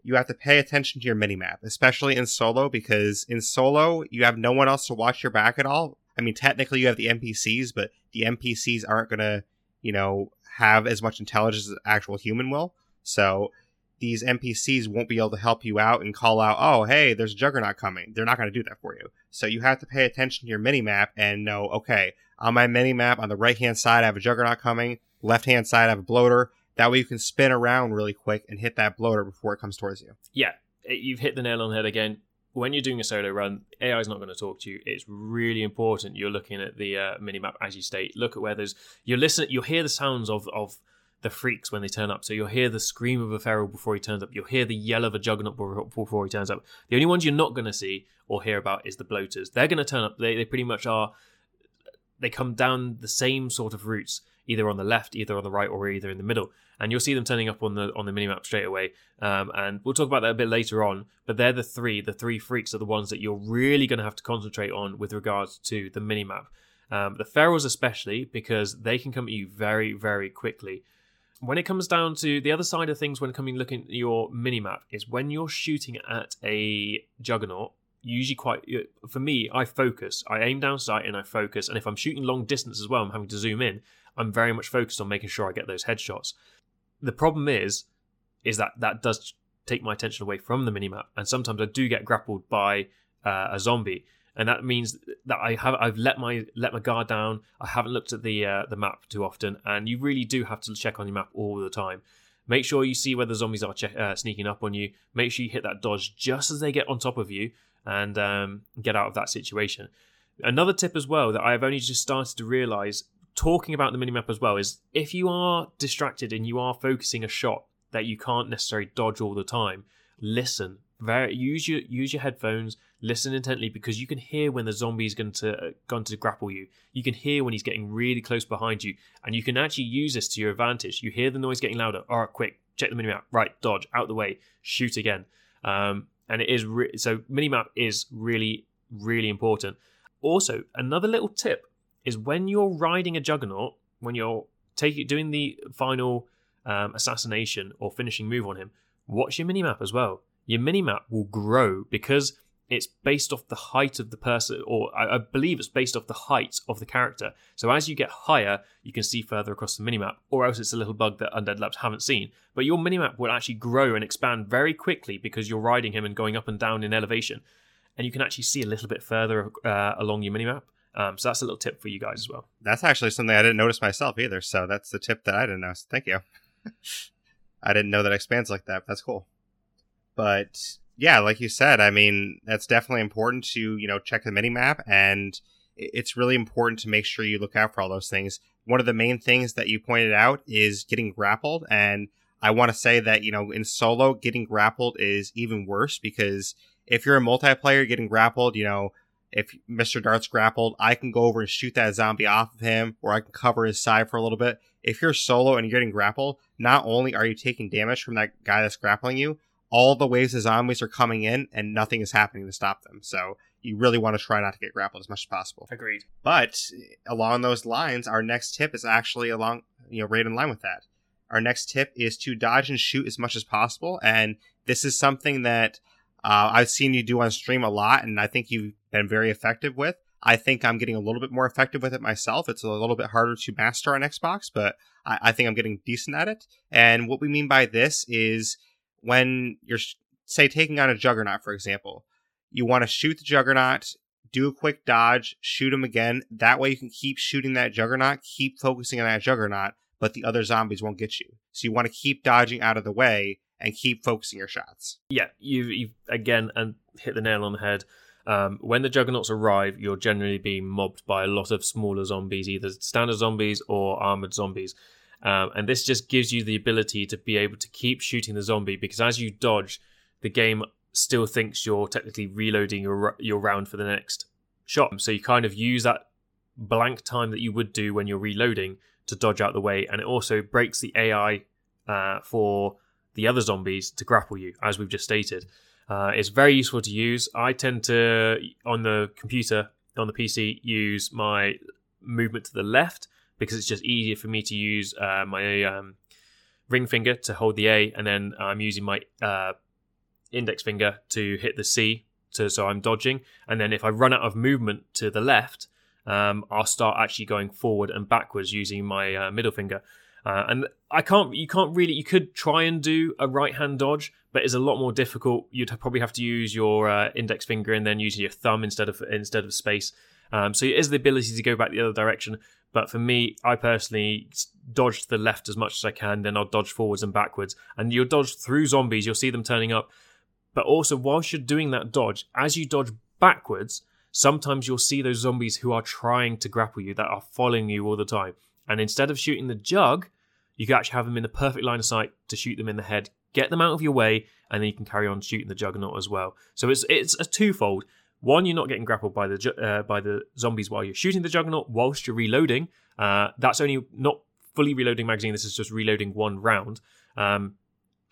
You have to pay attention to your minimap, especially in solo, because in solo, you have no one else to watch your back at all. I mean, technically, you have the NPCs, but the NPCs aren't going to, you know, have as much intelligence as actual human will. So these NPCs won't be able to help you out and call out, oh, hey, there's a Juggernaut coming. They're not going to do that for you. So you have to pay attention to your mini map and know, okay, on my mini map on the right hand side, I have a Juggernaut coming. Left hand side, I have a bloater. That way you can spin around really quick and hit that bloater before it comes towards you. Yeah, you've hit the nail on the head again. When you're doing a solo run, AI is not going to talk to you. It's really important you're looking at the uh, mini map as you state. Look at where there's you listen. You'll hear the sounds of of the freaks when they turn up. So you'll hear the scream of a feral before he turns up. You'll hear the yell of a juggernaut before he turns up. The only ones you're not going to see or hear about is the bloaters. They're going to turn up. They, they pretty much are. They come down the same sort of routes, either on the left, either on the right, or either in the middle. And you'll see them turning up on the on the minimap straight away. Um, and we'll talk about that a bit later on. But they're the three. The three freaks are the ones that you're really going to have to concentrate on with regards to the minimap. Um, the ferals especially because they can come at you very very quickly when it comes down to the other side of things when coming looking at your minimap, is when you're shooting at a juggernaut usually quite for me i focus i aim down sight and i focus and if i'm shooting long distance as well i'm having to zoom in i'm very much focused on making sure i get those headshots the problem is is that that does take my attention away from the mini map and sometimes i do get grappled by uh, a zombie and that means that I have I've let my let my guard down. I haven't looked at the uh, the map too often, and you really do have to check on your map all the time. Make sure you see where the zombies are che- uh, sneaking up on you. Make sure you hit that dodge just as they get on top of you, and um, get out of that situation. Another tip as well that I've only just started to realize, talking about the minimap as well, is if you are distracted and you are focusing a shot that you can't necessarily dodge all the time, listen. Very use your use your headphones listen intently because you can hear when the zombie is going to uh, going to grapple you. You can hear when he's getting really close behind you, and you can actually use this to your advantage. You hear the noise getting louder. All right, quick, check the minimap. Right, dodge out the way, shoot again. Um, and it is re- so minimap is really really important. Also, another little tip is when you're riding a juggernaut, when you're taking doing the final um, assassination or finishing move on him, watch your minimap as well. Your minimap will grow because it's based off the height of the person, or I, I, believe it's based off the height of the character. So as you get higher, you can see further across the minimap, or else it's a little bug that Undead Labs haven't seen. But your minimap will actually grow and expand very quickly because you're riding him and going up and down in elevation. And you can actually see a little bit further uh, along your minimap. Um, so that's a little tip for you guys as well. That's actually something I didn't notice myself either. So that's the tip that I didn't know. Thank you. I didn't know that expands like that. That's cool. But yeah, like you said, I mean, that's definitely important to, you know, check the mini map and it's really important to make sure you look out for all those things. One of the main things that you pointed out is getting grappled and I want to say that, you know, in solo getting grappled is even worse because if you're a multiplayer getting grappled, you know, if Mr. Dart's grappled, I can go over and shoot that zombie off of him, or I can cover his side for a little bit. If you're solo and you're getting grappled, not only are you taking damage from that guy that's grappling you, all the waves of zombies are coming in and nothing is happening to stop them. So you really want to try not to get grappled as much as possible. Agreed. But along those lines, our next tip is actually along, you know, right in line with that. Our next tip is to dodge and shoot as much as possible. And this is something that uh, I've seen you do on stream a lot, and I think you've been very effective with. I think I'm getting a little bit more effective with it myself. It's a little bit harder to master on Xbox, but I, I think I'm getting decent at it. And what we mean by this is when you're say taking on a juggernaut for example you want to shoot the juggernaut do a quick dodge shoot him again that way you can keep shooting that juggernaut keep focusing on that juggernaut but the other zombies won't get you so you want to keep dodging out of the way and keep focusing your shots yeah you've, you've again and hit the nail on the head um, when the juggernauts arrive, you're generally being mobbed by a lot of smaller zombies, either standard zombies or armored zombies. Um, and this just gives you the ability to be able to keep shooting the zombie because as you dodge, the game still thinks you're technically reloading your your round for the next shot. So you kind of use that blank time that you would do when you're reloading to dodge out the way, and it also breaks the AI uh, for the other zombies to grapple you, as we've just stated. Uh, it's very useful to use. I tend to on the computer on the PC use my movement to the left because it's just easier for me to use uh, my um, ring finger to hold the A, and then I'm using my uh, index finger to hit the C. To, so I'm dodging, and then if I run out of movement to the left, um, I'll start actually going forward and backwards using my uh, middle finger. Uh, and I can't, you can't really, you could try and do a right hand dodge, but it's a lot more difficult. You'd probably have to use your uh, index finger and then use your thumb instead of instead of space. Um, so it is the ability to go back the other direction. But for me, I personally dodge to the left as much as I can, then I'll dodge forwards and backwards. And you'll dodge through zombies, you'll see them turning up. But also, whilst you're doing that dodge, as you dodge backwards, sometimes you'll see those zombies who are trying to grapple you, that are following you all the time. And instead of shooting the jug, you can actually have them in the perfect line of sight to shoot them in the head, get them out of your way, and then you can carry on shooting the juggernaut as well. So it's it's a twofold. One, you're not getting grappled by the uh, by the zombies while you're shooting the juggernaut whilst you're reloading. Uh, that's only not fully reloading magazine. This is just reloading one round. Um,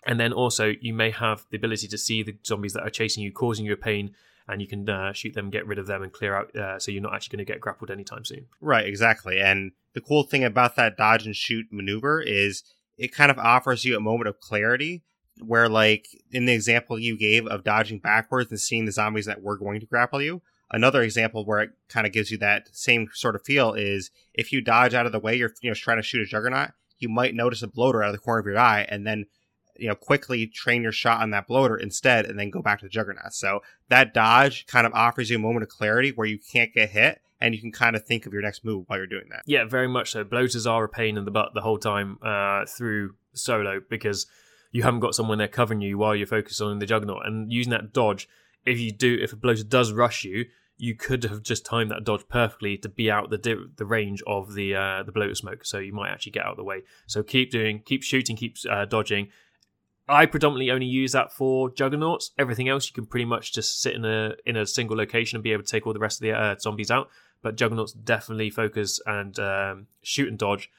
and then also you may have the ability to see the zombies that are chasing you, causing you pain, and you can uh, shoot them, get rid of them, and clear out. Uh, so you're not actually going to get grappled anytime soon. Right, exactly. And the cool thing about that dodge and shoot maneuver is it kind of offers you a moment of clarity where like in the example you gave of dodging backwards and seeing the zombies that were going to grapple you another example where it kind of gives you that same sort of feel is if you dodge out of the way you're you know trying to shoot a juggernaut you might notice a bloater out of the corner of your eye and then you know quickly train your shot on that bloater instead and then go back to the juggernaut so that dodge kind of offers you a moment of clarity where you can't get hit and you can kind of think of your next move while you're doing that yeah very much so bloaters are a pain in the butt the whole time uh, through solo because you haven't got someone there covering you while you're focused on the juggernaut. And using that dodge, if you do, if a bloater does rush you, you could have just timed that dodge perfectly to be out the di- the range of the uh, the bloater smoke. So you might actually get out of the way. So keep doing, keep shooting, keep uh, dodging. I predominantly only use that for juggernauts. Everything else you can pretty much just sit in a in a single location and be able to take all the rest of the uh, zombies out. But juggernauts definitely focus and um, shoot and dodge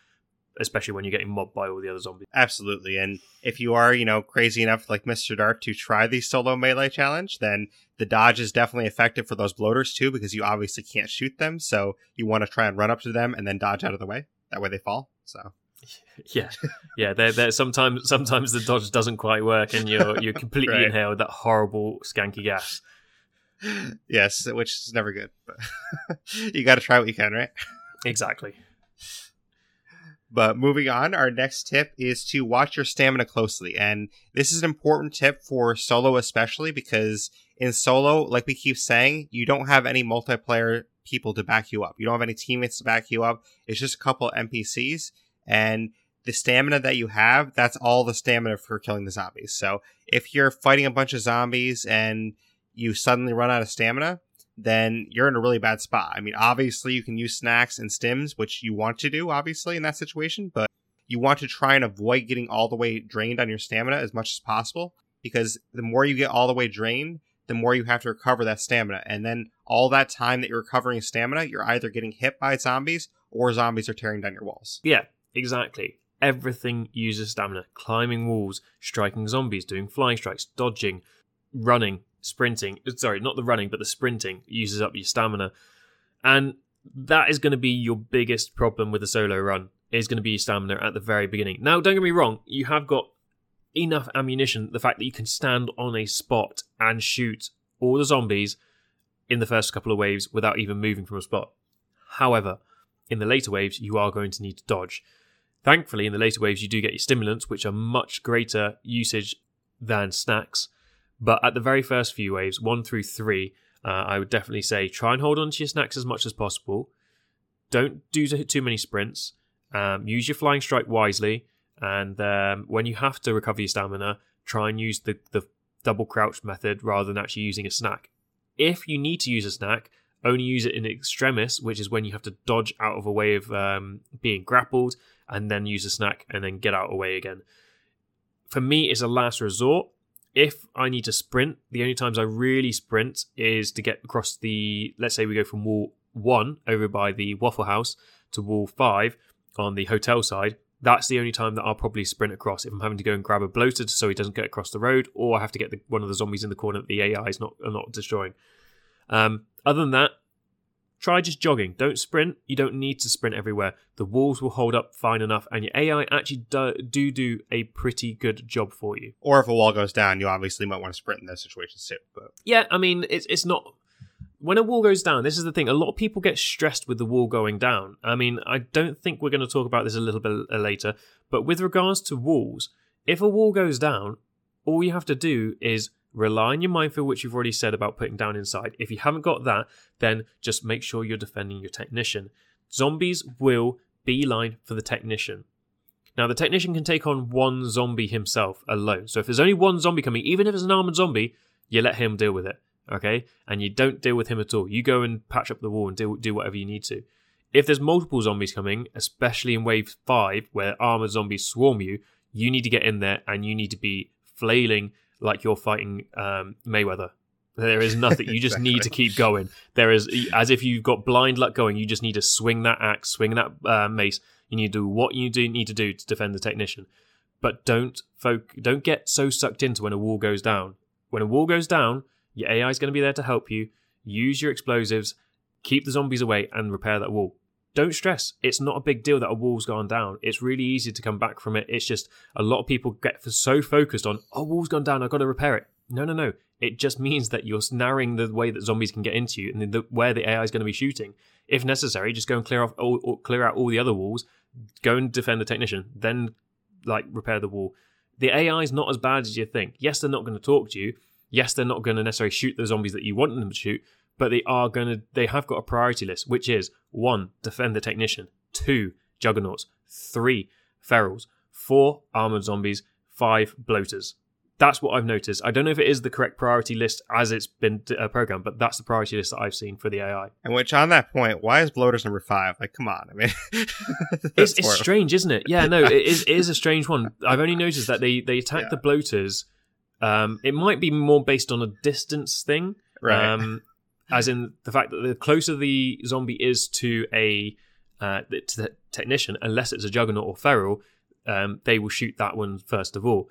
especially when you're getting mobbed by all the other zombies. Absolutely. And if you are, you know, crazy enough like Mr. Dart to try the solo melee challenge, then the dodge is definitely effective for those bloaters too, because you obviously can't shoot them. So you want to try and run up to them and then dodge out of the way. That way they fall. So yeah, yeah. They're, they're sometimes sometimes the dodge doesn't quite work, and you're you're completely right. inhaled that horrible skanky gas. Yes, which is never good. But you got to try what you can, right? Exactly. But moving on, our next tip is to watch your stamina closely. And this is an important tip for solo, especially because in solo, like we keep saying, you don't have any multiplayer people to back you up. You don't have any teammates to back you up. It's just a couple NPCs. And the stamina that you have, that's all the stamina for killing the zombies. So if you're fighting a bunch of zombies and you suddenly run out of stamina, then you're in a really bad spot. I mean, obviously, you can use snacks and stims, which you want to do, obviously, in that situation, but you want to try and avoid getting all the way drained on your stamina as much as possible because the more you get all the way drained, the more you have to recover that stamina. And then all that time that you're recovering stamina, you're either getting hit by zombies or zombies are tearing down your walls. Yeah, exactly. Everything uses stamina. Climbing walls, striking zombies, doing flying strikes, dodging, running, sprinting. Uh, sorry, not the running, but the sprinting uses up your stamina, and that is going to be your biggest problem with the solo run. Is going to be your stamina at the very beginning. Now, don't get me wrong, you have got enough ammunition. The fact that you can stand on a spot and shoot all the zombies in the first couple of waves without even moving from a spot. However, in the later waves, you are going to need to dodge. Thankfully, in the later waves, you do get your stimulants, which are much greater usage than snacks. But at the very first few waves, one through three, uh, I would definitely say try and hold on to your snacks as much as possible. Don't do too many sprints. Um, use your flying strike wisely. And um, when you have to recover your stamina, try and use the, the double crouch method rather than actually using a snack. If you need to use a snack, only use it in extremis, which is when you have to dodge out of a way of um, being grappled and then use a snack and then get out of the way again. For me, it's a last resort if I need to sprint, the only times I really sprint is to get across the. Let's say we go from wall one over by the Waffle House to wall five on the hotel side. That's the only time that I'll probably sprint across if I'm having to go and grab a bloater so he doesn't get across the road, or I have to get the, one of the zombies in the corner that the AI is not not destroying. Um, other than that, Try just jogging. Don't sprint. You don't need to sprint everywhere. The walls will hold up fine enough, and your AI actually do do, do a pretty good job for you. Or if a wall goes down, you obviously might want to sprint in those situations too. But Yeah, I mean, it's it's not. When a wall goes down, this is the thing. A lot of people get stressed with the wall going down. I mean, I don't think we're going to talk about this a little bit uh, later, but with regards to walls, if a wall goes down, all you have to do is rely on your minefield, which you've already said about putting down inside. If you haven't got that, then just make sure you're defending your technician. Zombies will beeline for the technician. Now, the technician can take on one zombie himself alone. So if there's only one zombie coming, even if it's an armored zombie, you let him deal with it. Okay? And you don't deal with him at all. You go and patch up the wall and do, whatever you need to. If there's multiple zombies coming, especially in wave 5, where armored zombies swarm you, you need to get in there and you need to be flailing like you're fighting um, Mayweather. There is nothing. You just need to keep going. There is, as if you've got blind luck going. You just need to swing that axe, swing that uh, mace. You need to do what you do need to do to defend the technician. But don't folk, don't get so sucked into when a wall goes down. When a wall goes down, your AI is going to be there to help you. Use your explosives, keep the zombies away, and repair that wall. Don't stress. It's not a big deal that a wall's gone down. It's really easy to come back from it. It's just a lot of people get so focused on, oh, wall's gone down. I've got to repair it. No, no, no. It just means that you're narrowing the way that zombies can get into you and the, where the AI is going to be shooting. If necessary, just go and clear off, all, clear out all the other walls. Go and defend the technician. Then, like, repair the wall. The AI is not as bad as you think. Yes, they're not going to talk to you. Yes, they're not going to necessarily shoot the zombies that you want them to shoot, but they are going to they have got a priority list which is one defend the technician two juggernauts three ferals four armored zombies five bloaters that's what I've noticed. I don't know if it is the correct priority list as it's been uh, programmed, but that's the priority list that I've seen for the AI. And which, on that point, why is bloaters number five? Like, come on, I mean, it's, it's strange, isn't it? Yeah, no, it is, it is a strange one. I've only noticed that they they attack yeah. the bloaters. Um, it might be more based on a distance thing, right? Um, as in the fact that the closer the zombie is to a uh, to the technician, unless it's a juggernaut or feral, um, they will shoot that one first of all.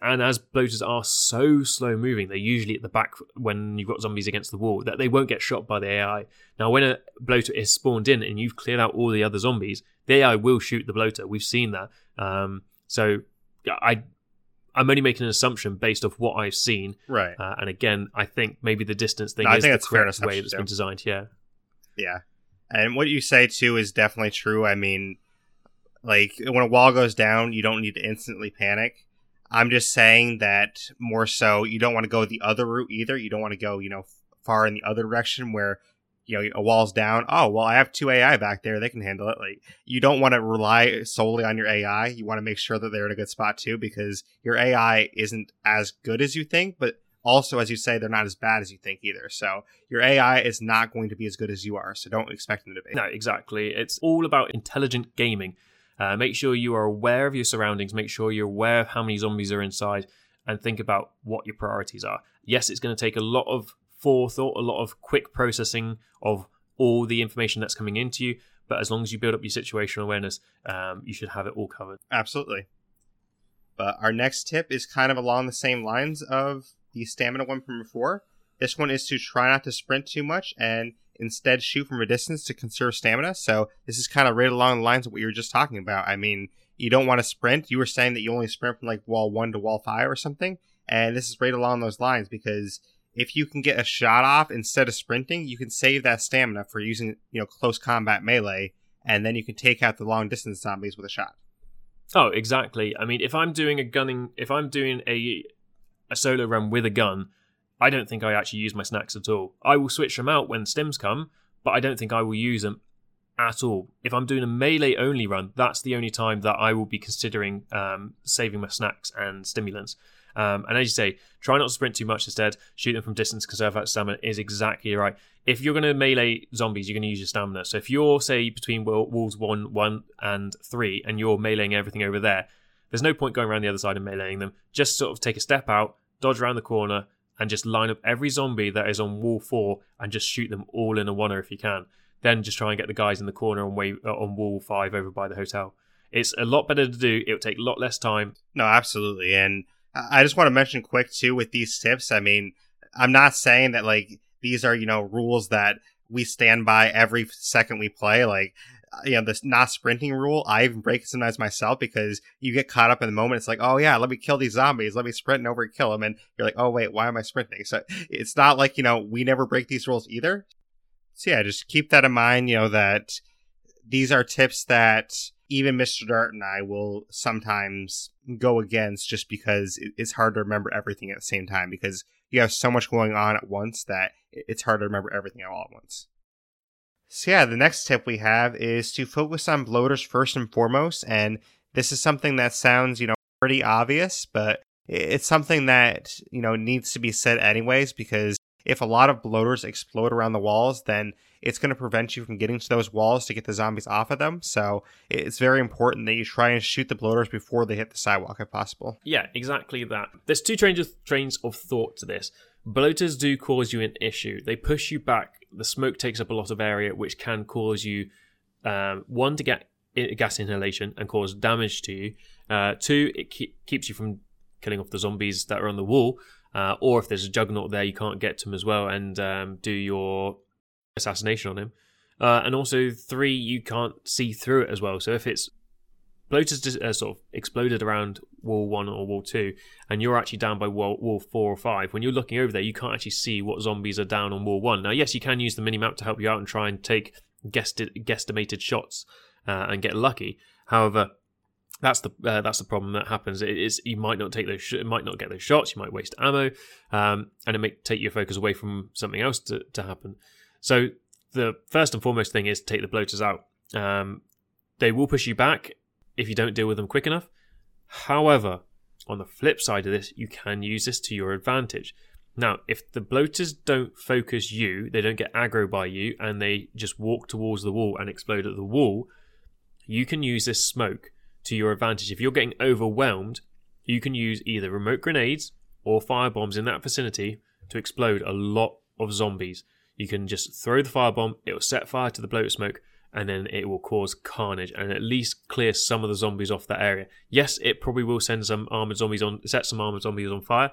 And as bloaters are so slow moving, they're usually at the back when you've got zombies against the wall that they won't get shot by the AI. Now, when a bloater is spawned in and you've cleared out all the other zombies, the AI will shoot the bloater. We've seen that. Um, so I I'm only making an assumption based off what I've seen. Right. Uh, and again, I think maybe the distance thing no, is the correct way that's too. been designed. Yeah. Yeah. And what you say too is definitely true. I mean, like when a wall goes down, you don't need to instantly panic. I'm just saying that more so, you don't want to go the other route either. You don't want to go, you know, far in the other direction where you know a wall's down oh well i have two ai back there. They can handle it. Like you don't want to rely solely on your ai you want to make sure that they're in a good spot too because your ai isn't as good as you think but also as you say they're not as bad as you think either. So your ai is not going to be as good as you are so don't expect them to be. No exactly. It's all about intelligent gaming. Uh, make sure you are aware of your surroundings. Make sure you're aware of how many zombies are inside and think about what your priorities are. Yes it's going to take a lot of forethought, a lot of quick processing of all the information that's coming into you. But as long as you build up your situational awareness, um, you should have it all covered. Absolutely. But our next tip is kind of along the same lines of the stamina one from before. This one is to try not to sprint too much and instead shoot from a distance to conserve stamina. So this is kind of right along the lines of what you were just talking about. I mean, you don't want to sprint. You were saying that you only sprint from like wall one to wall five or something. And this is right along those lines because if you can get a shot off instead of sprinting, you can save that stamina for using, you know, close combat melee, and then you can take out the long distance zombies with a shot. Oh, exactly. I mean, if I'm doing a gunning, if I'm doing a a solo run with a gun, I don't think I actually use my snacks at all. I will switch them out when stims come, but I don't think I will use them at all. If I'm doing a melee only run, that's the only time that I will be considering um, saving my snacks and stimulants. Um, and as you say, try not to sprint too much instead. Shoot them from distance, conserve that stamina is exactly right. If you're going to melee zombies, you're going to use your stamina. So if you're, say, between walls one, one, and three, and you're meleeing everything over there, there's no point going around the other side and meleeing them. Just sort of take a step out, dodge around the corner, and just line up every zombie that is on wall four and just shoot them all in a oneer if you can. Then just try and get the guys in the corner on, way, uh, on wall five over by the hotel. It's a lot better to do. It'll take a lot less time. No, absolutely. And I just want to mention quick too with these tips. I mean, I'm not saying that like these are, you know, rules that we stand by every second we play. Like, uh, you know, this not sprinting rule, I even break it sometimes myself because you get caught up in the moment. It's like, oh yeah, let me kill these zombies. Let me sprint and over kill them. And you're like, oh wait, why am I sprinting? So it's not like, you know, we never break these rules either. So yeah, just keep that in mind, you know, that these are tips that even Mr. Dart and I will sometimes go against just because it's hard to remember everything at the same time because you have so much going on at once that it's hard to remember everything all at once. So yeah, the next tip we have is to focus on bloaters first and foremost, and this is something that sounds, you know, pretty obvious, but it's something that, you know, needs to be said anyways because if a lot of bloaters explode around the walls, then it's going to prevent you from getting to those walls to get the zombies off of them. So it's very important that you try and shoot the bloaters before they hit the sidewalk if possible. Yeah, exactly that. There's two trains of, trains of thought to this. Bloaters do cause you an issue. They push you back. The smoke takes up a lot of area, which can cause you, um, one, to get gas inhalation and cause damage to you. Uh, two, it keep, keeps you from killing off the zombies that are on the wall. Uh, or if there's a juggernaut there, you can't get to him as well and um, do your assassination on him. Uh, and also, three, you can't see through it as well. So if it's bloaters uh, sort of exploded around wall one or wall two, and you're actually down by wall, wall four or five, when you're looking over there, you can't actually see what zombies are down on wall one. Now, yes, you can use the mini map to help you out and try and take guesstimated shots uh, and get lucky. However, that's the uh, that's the problem that happens. It is you might not take those sh- might not get those shots. You might waste ammo, um, and it may take your focus away from something else to, to happen. So the first and foremost thing is to take the bloaters out. Um, they will push you back if you don't deal with them quick enough. However, on the flip side of this, you can use this to your advantage. Now, if the bloaters don't focus you, they don't get aggro by you, and they just walk towards the wall and explode at the wall, you can use this smoke to your advantage. If you're getting overwhelmed, you can use either remote grenades or firebombs in that vicinity to explode a lot of zombies. You can just throw the firebomb, it will set fire to the bloater smoke, and then it will cause carnage and at least clear some of the zombies off that area. Yes, it probably will send some armored zombies on, set some armored zombies on fire.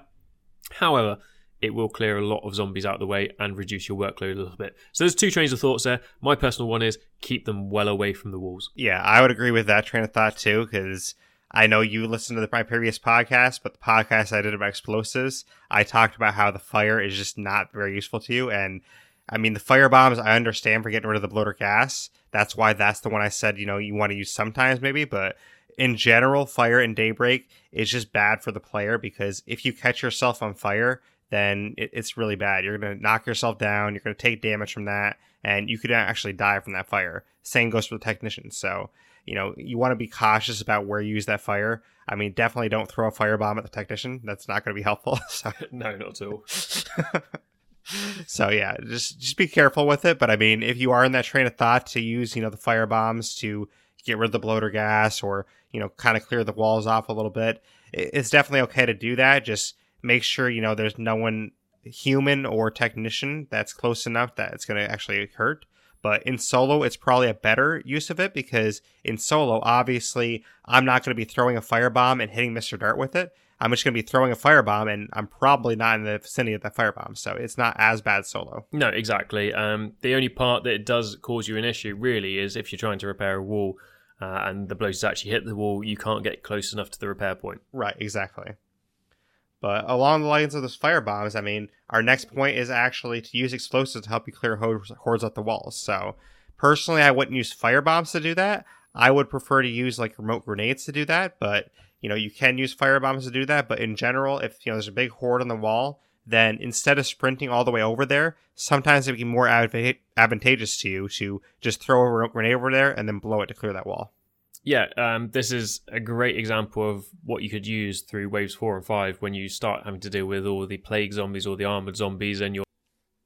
However, it will clear a lot of zombies out of the way and reduce your workload a little bit. So there's two trains of thoughts there. My personal one is keep them well away from the walls. Yeah, I would agree with that train of thought too, because I know you listened to the, my previous podcast, but the podcast I did about explosives, I talked about how the fire is just not very useful to you, and I mean, the fire bombs, I understand for getting rid of the bloater gas. That's why that's the one I said, you know, you want to use sometimes maybe, but in general, fire and daybreak is just bad for the player because if you catch yourself on fire, then it, it's really bad. You're going to knock yourself down, you're going to take damage from that, and you could actually die from that fire. Same goes for the technicians. So, you know, you want to be cautious about where you use that fire. I mean, definitely don't throw a firebomb at the technician. That's not going to be helpful. so. no, not at all. so yeah, just just be careful with it. But I mean, if you are in that train of thought to use, you know, the fire bombs to get rid of the bloater gas or you know, kind of clear the walls off a little bit, it's definitely okay to do that. Just make sure you know there's no one human or technician that's close enough that it's going to actually hurt. But in solo, it's probably a better use of it because in solo, obviously, I'm not going to be throwing a firebomb and hitting Mr. Dart with it. I'm just going to be throwing a firebomb, and I'm probably not in the vicinity of that firebomb, so it's not as bad solo. No, exactly. Um, the only part that it does cause you an issue really is if you're trying to repair a wall uh, and the blows actually hit the wall, you can't get close enough to the repair point. Right, exactly. But along the lines of those fire bombs, I mean, our next mm-hmm. point is actually to use explosives to help you clear hordes, hordes off the walls. So, personally, I wouldn't use fire bombs to do that. I would prefer to use like remote grenades to do that, but you know, you can use fire bombs to do that, but in general, if you know there's a big horde on the wall, then instead of sprinting all the way over there, sometimes it would be more advantageous to you to just throw a grenade over there and then blow it to clear that wall. Yeah, um, this is a great example of what you could use through waves four and five when you start having to deal with all the plague zombies or the armored zombies, and you're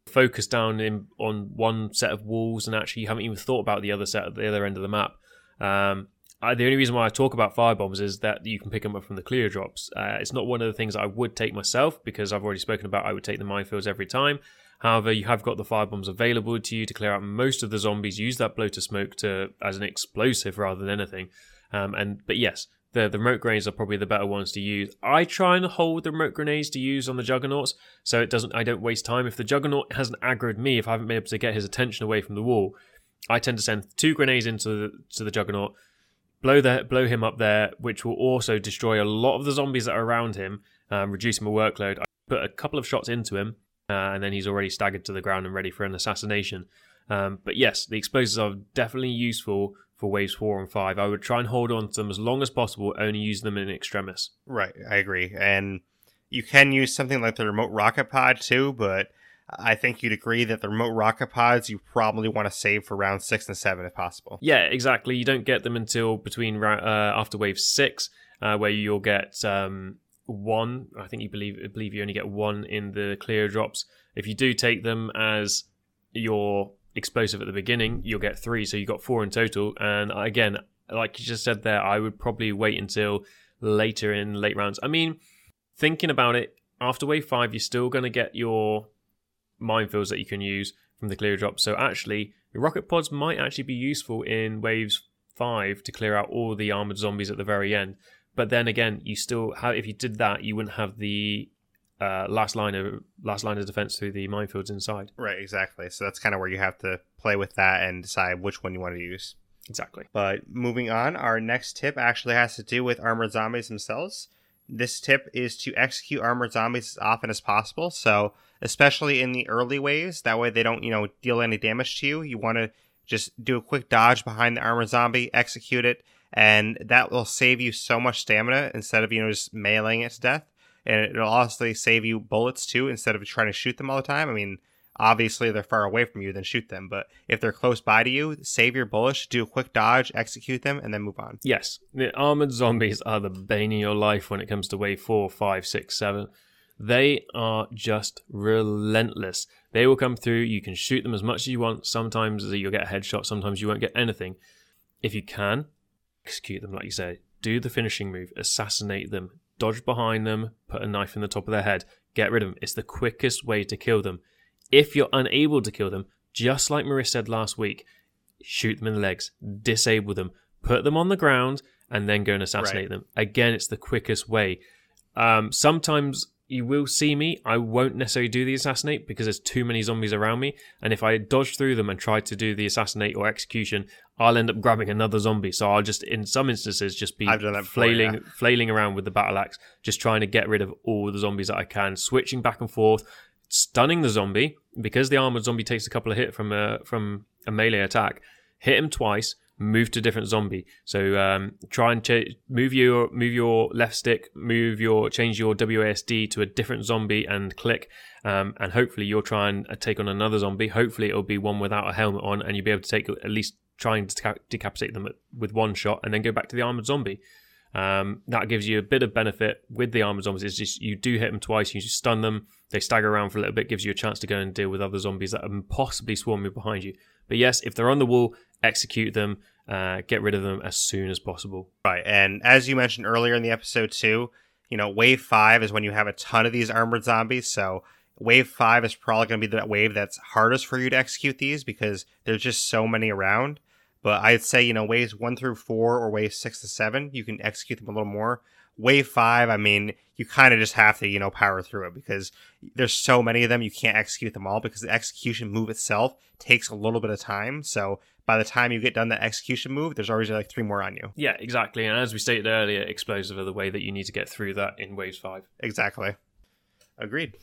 focused down in on one set of walls, and actually you haven't even thought about the other set at the other end of the map. Um, I, the only reason why I talk about fire bombs is that you can pick them up from the Cleo drops. Uh, it's not one of the things I would take myself because I've already spoken about I would take the minefields every time. However, you have got the fire bombs available to you to clear out most of the zombies. Use that bloater smoke to as an explosive rather than anything. Um, and but yes, the the remote grenades are probably the better ones to use. I try and hold the remote grenades to use on the juggernauts, so it doesn't. I don't waste time. If the juggernaut hasn't aggroed me, if I haven't been able to get his attention away from the wall, I tend to send two grenades into the to the juggernaut, blow the blow him up there, which will also destroy a lot of the zombies that are around him, um, reduce my workload. I put a couple of shots into him, and then he's already staggered to the ground and ready for an assassination. Um, but yes, the explosives are definitely useful for waves four and five. I would try and hold on to them as long as possible, only use them in extremis. Right, I agree. And you can use something like the remote rocket pod too, but I think you'd agree that the remote rocket pods you probably want to save for round six and seven if possible. Yeah, exactly. You don't get them until between uh, after wave six, uh, where you'll get um, one. I think you believe I believe you only get one in the Cleo drops. If you do take them as your explosive at the beginning, you'll get three, so you got four in total. And again, like you just said there, I would probably wait until later in late rounds. I mean, thinking about it, after wave five, you're still going to get your minefields that you can use from the Cleo drop. So actually, rocket pods might actually be useful in waves five to clear out all the armored zombies at the very end. But then again, you still have if you did that, you wouldn't have the uh, last line of last line of defense through the minefields inside. Right, exactly. So that's kind of where you have to play with that and decide which one you want to use. Exactly. But moving on, our next tip actually has to do with armored zombies themselves. This tip is to execute armored zombies as often as possible. So, especially in the early waves, that way they don't, you know, deal any damage to you. You want to just do a quick dodge behind the armored zombie, execute it, and that will save you so much stamina instead of, you know, just mailing it to death and it'll also save you bullets too instead of trying to shoot them all the time. I mean, obviously they're far away from you, then shoot them. But if they're close by to you, save your bullets, do a quick dodge, execute them, and then move on. Yes, the armored zombies are the bane of your life when it comes to wave four, five, six, seven. They are just relentless. They will come through. You can shoot them as much as you want. Sometimes you'll get a headshot. Sometimes you won't get anything. If you can, execute them like you say. Do the finishing move. Assassinate them dodge behind them, put a knife in the top of their head, get rid of them. It's the quickest way to kill them. If you're unable to kill them, just like Maris said last week, shoot them in the legs, disable them, put them on the ground, and then go and assassinate right. them. Again, it's the quickest way. Um, sometimes you will see me. I won't necessarily do the assassinate because there's too many zombies around me. And if I dodge through them and try to do the assassinate or execution, I'll end up grabbing another zombie. So I'll just, in some instances, just be flailing, yeah. flailing around with the battle axe, just trying to get rid of all the zombies that I can, switching back and forth, stunning the zombie because the armored zombie takes a couple of hit from a from a melee attack. Hit him twice, move to different zombie. So um, try and ch- move your move your left stick, move your change your WASD to a different zombie and click, um, and hopefully you'll try and uh, take on another zombie. Hopefully it'll be one without a helmet on, and you'll be able to take at least trying to deca- decapitate them with one shot, and then go back to the armored zombie. Um, that gives you a bit of benefit with the armored zombies. It's just you do hit them twice, you stun them, they stagger around for a little bit, gives you a chance to go and deal with other zombies that are possibly swarming behind you. But yes, if they're on the wall, execute them, uh, get rid of them as soon as possible. Right. And as you mentioned earlier in the episode, too, you know, wave five is when you have a ton of these armored zombies. So wave five is probably going to be the wave that's hardest for you to execute these because there's just so many around. But I'd say, you know, waves one through four or wave six to seven, you can execute them a little more. Wave five, I mean, you kind of just have to, you know, power through it because there's so many of them, you can't execute them all because the execution move itself takes a little bit of time. So by the time you get done the execution move, there's already like three more on you. Yeah, exactly. And as we stated earlier, explosive are the way that you need to get through that in waves five. Exactly. Agreed.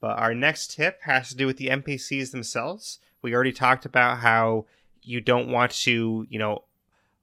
But our next tip has to do with the NPCs themselves. We already talked about how you don't want to, you know,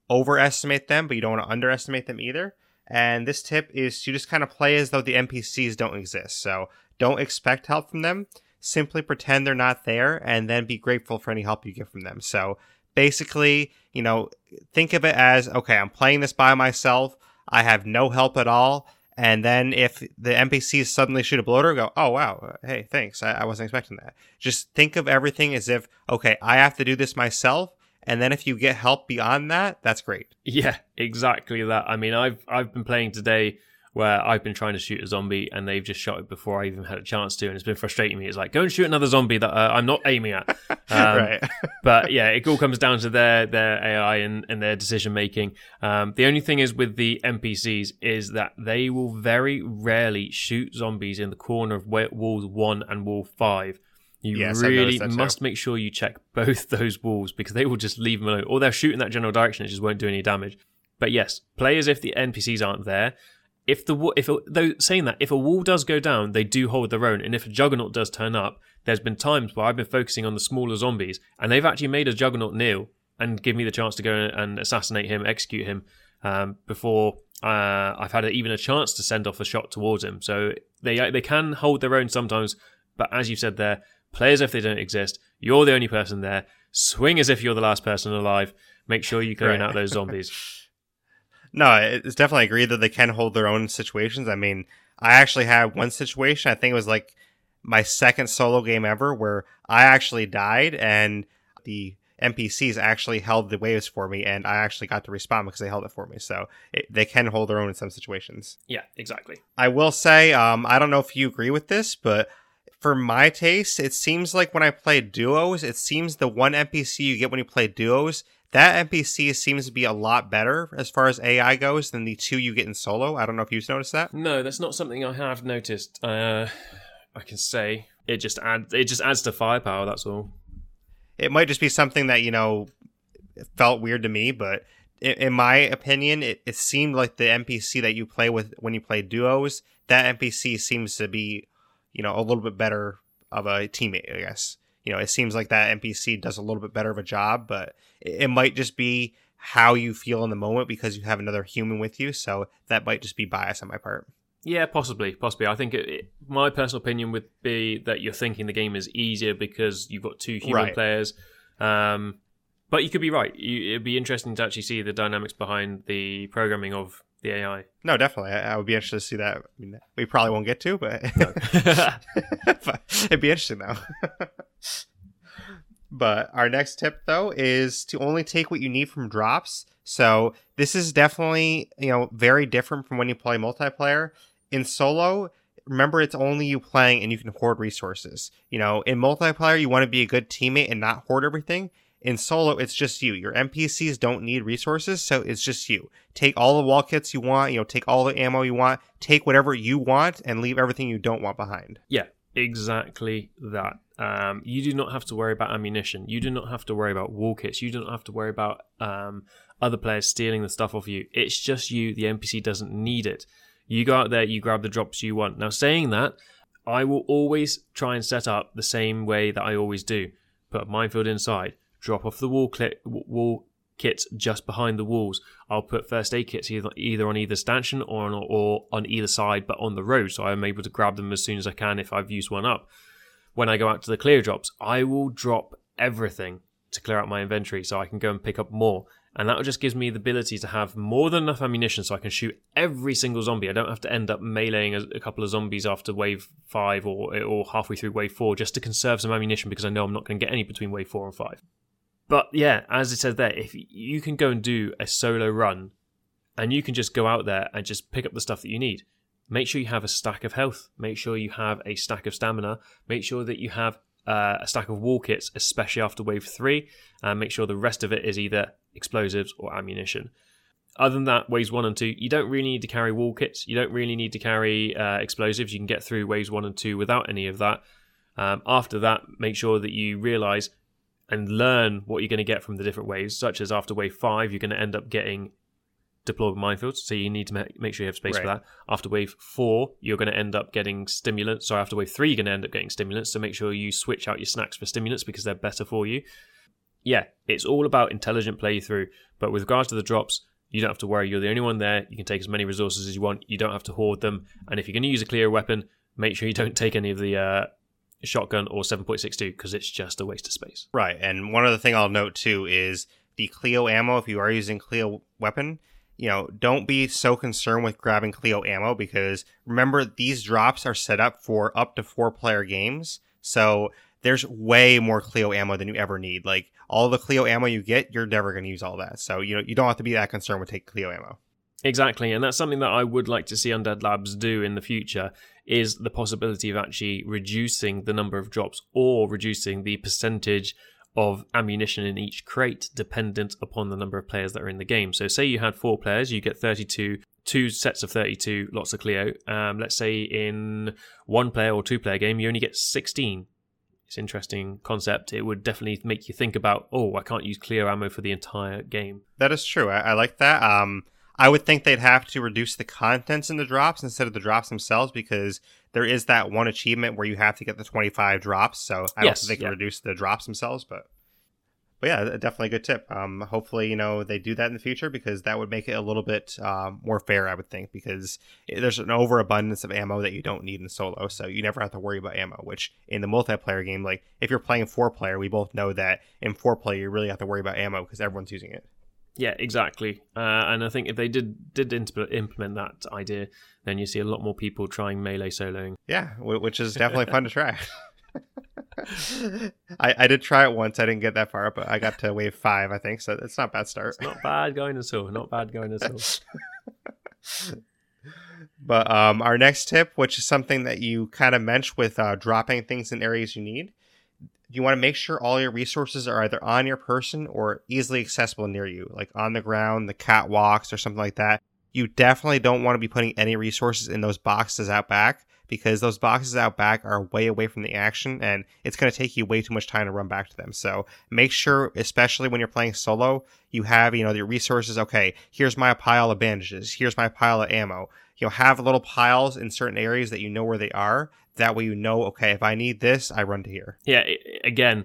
overestimate them, but you don't want to underestimate them either. And this tip is to just kind of play as though the NPCs don't exist. So don't expect help from them. Simply pretend they're not there and then be grateful for any help you get from them. So basically, you know, think of it as okay, I'm playing this by myself. I have no help at all. And then if the NPCs suddenly shoot a bloater, go, oh wow, hey, thanks. I, I wasn't expecting that. Just think of everything as if, okay, I have to do this myself and then if you get help beyond that, that's great. Yeah, exactly that. I mean, I've I've been playing today where I've been trying to shoot a zombie and they've just shot it before I even had a chance to, and it's been frustrating me. It's like go and shoot another zombie that uh, I'm not aiming at. Um, right. but yeah, it all comes down to their their AI and, and their decision making. Um, the only thing is with the NPCs is that they will very rarely shoot zombies in the corner of walls one and wall five. You Yes, really must make sure you check both those walls because they will just leave them alone, or they'll shoot in that general direction. It just won't do any damage. But yes, play as if the NPCs aren't there. If the if though saying that if a wall does go down, they do hold their own, and if a juggernaut does turn up, there's been times where I've been focusing on the smaller zombies, and they've actually made a juggernaut kneel and give me the chance to go and assassinate him, execute him um, before uh, I've had even a chance to send off a shot towards him. So they they can hold their own sometimes, but as you said there, play as if they don't exist. You're the only person there. Swing as if you're the last person alive. Make sure you clean Right. out those zombies. No, it's definitely agreed that they can hold their own situations. I mean, I actually had one situation. I think it was like my second solo game ever where I actually died and the NPCs actually held the waves for me, and I actually got to respawn because they held it for me. So it, they can hold their own in some situations. yeah, exactly. I will say, um, I don't know if you agree with this, but for my taste, it seems like when I play duos, it seems the one NPC you get when you play duos, that NPC seems to be a lot better as far as AI goes than the two you get in solo. I don't know if you've noticed that. No, that's not something I have noticed. Uh, I can say it just adds it just adds to firepower. That's all. It might just be something that, you know, felt weird to me, but in, in my opinion, it, it seemed like the NPC that you play with when you play duos, that NPC seems to be, you know, a little bit better of a teammate, I guess. You know, it seems like that NPC does a little bit better of a job, but it, might just be how you feel in the moment because you have another human with you. So that might just be bias on my part. Yeah, possibly, possibly. I think it, it, my personal opinion would be that you're thinking the game is easier because you've got two human Right. players. Um, but you could be right. You, it'd be interesting to actually see the dynamics behind the programming of the AI. No, definitely. I, I would be interested to see that. I mean, we probably won't get to, but, but it'd be interesting though. but our next tip though is to only take what you need from drops. So this is definitely you know very different from when you play multiplayer. In solo, remember it's only you playing and you can hoard resources. You know, in multiplayer you want to be a good teammate and not hoard everything. In solo, it's just you. Your NPCs don't need resources, so it's just you. Take all the wall kits you want, you know, take all the ammo you want, take whatever you want, and leave everything you don't want behind. Yeah, exactly that. Um, you do not have to worry about ammunition. You do not have to worry about wall kits. You do not have to worry about um, other players stealing the stuff off you. It's just you. The NPC doesn't need it. You go out there, you grab the drops you want. Now, saying that, I will always try and set up the same way that I always do. Put a minefield inside, drop off the wall, cli- wall kits just behind the walls. I'll put first aid kits either, either on either stanchion or on, or on either side, but on the road, so I'm able to grab them as soon as I can if I've used one up. When I go out to the Cleo drops, I will drop everything to clear out my inventory so I can go and pick up more. And that just gives me the ability to have more than enough ammunition so I can shoot every single zombie. I don't have to end up meleeing a, a couple of zombies after wave five or or halfway through wave four just to conserve some ammunition because I know I'm not going to get any between wave four and five. But yeah, as it says there, if you can go and do a solo run and you can just go out there and just pick up the stuff that you need, make sure you have a stack of health, make sure you have a stack of stamina, make sure that you have uh, a stack of wall kits, especially after wave three, and make sure the rest of it is either explosives or ammunition. Other than that, waves one and two, you don't really need to carry wall kits. You don't really need to carry uh, explosives. You can get through waves one and two without any of that. Um, after that, make sure that you realize and learn what you're going to get from the different waves, such as after wave five, you're going to end up getting deployable minefields, so you need to make sure you have space for that. After wave four, you're going to end up getting stimulants. So after wave three, you're going to end up getting stimulants. So make sure you switch out your snacks for stimulants because they're better for you. Yeah, it's all about intelligent playthrough. But with regards to the drops, you don't have to worry. You're the only one there. You can take as many resources as you want. You don't have to hoard them. And if you're going to use a Cleo weapon, make sure you don't take any of the uh, shotgun or 7.62 because it's just a waste of space. Right. And one other thing I'll note too is the Cleo ammo, if you are using Cleo weapon, you know, don't be so concerned with grabbing Cleo ammo because remember these drops are set up for up to four player games. So there's way more Cleo ammo than you ever need. Like all the Cleo ammo you get, you're never going to use all that. So you know you don't have to be that concerned with taking Cleo ammo. Exactly, and that's something that I would like to see Undead Labs do in the future is the possibility of actually reducing the number of drops or reducing the percentage of ammunition in each crate dependent upon the number of players that are in the game. So say you had four players, you get 32 two sets of 32 lots of Cleo. Um, let's say in one player or two player game, you only get 16. It's an interesting concept. It would definitely make you think about, oh, I can't use Cleo ammo for the entire game. That is true. I, I like that. Um, I would think they'd have to reduce the contents in the drops instead of the drops themselves because there is that one achievement where you have to get the 25 drops. So I Yes, don't think they can yeah. reduce the drops themselves, but but yeah, definitely a good tip. Um, hopefully, you know, they do that in the future because that would make it a little bit um, more fair, I would think, because there's an overabundance of ammo that you don't need in solo, so you never have to worry about ammo. Which in the multiplayer game, like if you're playing four player, we both know that in four player you really have to worry about ammo because everyone's using it. Yeah, exactly. Uh, and I think if they did did impl- implement that idea, then you see a lot more people trying melee soloing. Yeah, which is definitely fun to try. I, I did try it once. I didn't get that far, up, but I got to wave five, I think. So it's not a bad start. It's not bad going at all. Not bad going at all. But um, our next tip, which is something that you kind of mentioned with uh, dropping things in areas you need, you want to make sure all your resources are either on your person or easily accessible near you, like on the ground, the catwalks, or something like that. You definitely don't want to be putting any resources in those boxes out back because those boxes out back are way away from the action and it's going to take you way too much time to run back to them. So make sure, especially when you're playing solo, you have, you know, your resources. Okay, here's my pile of bandages. Here's my pile of ammo. You know, have little piles in certain areas that you know where they are. That way you know, okay, if I need this, I run to here. yeah. again,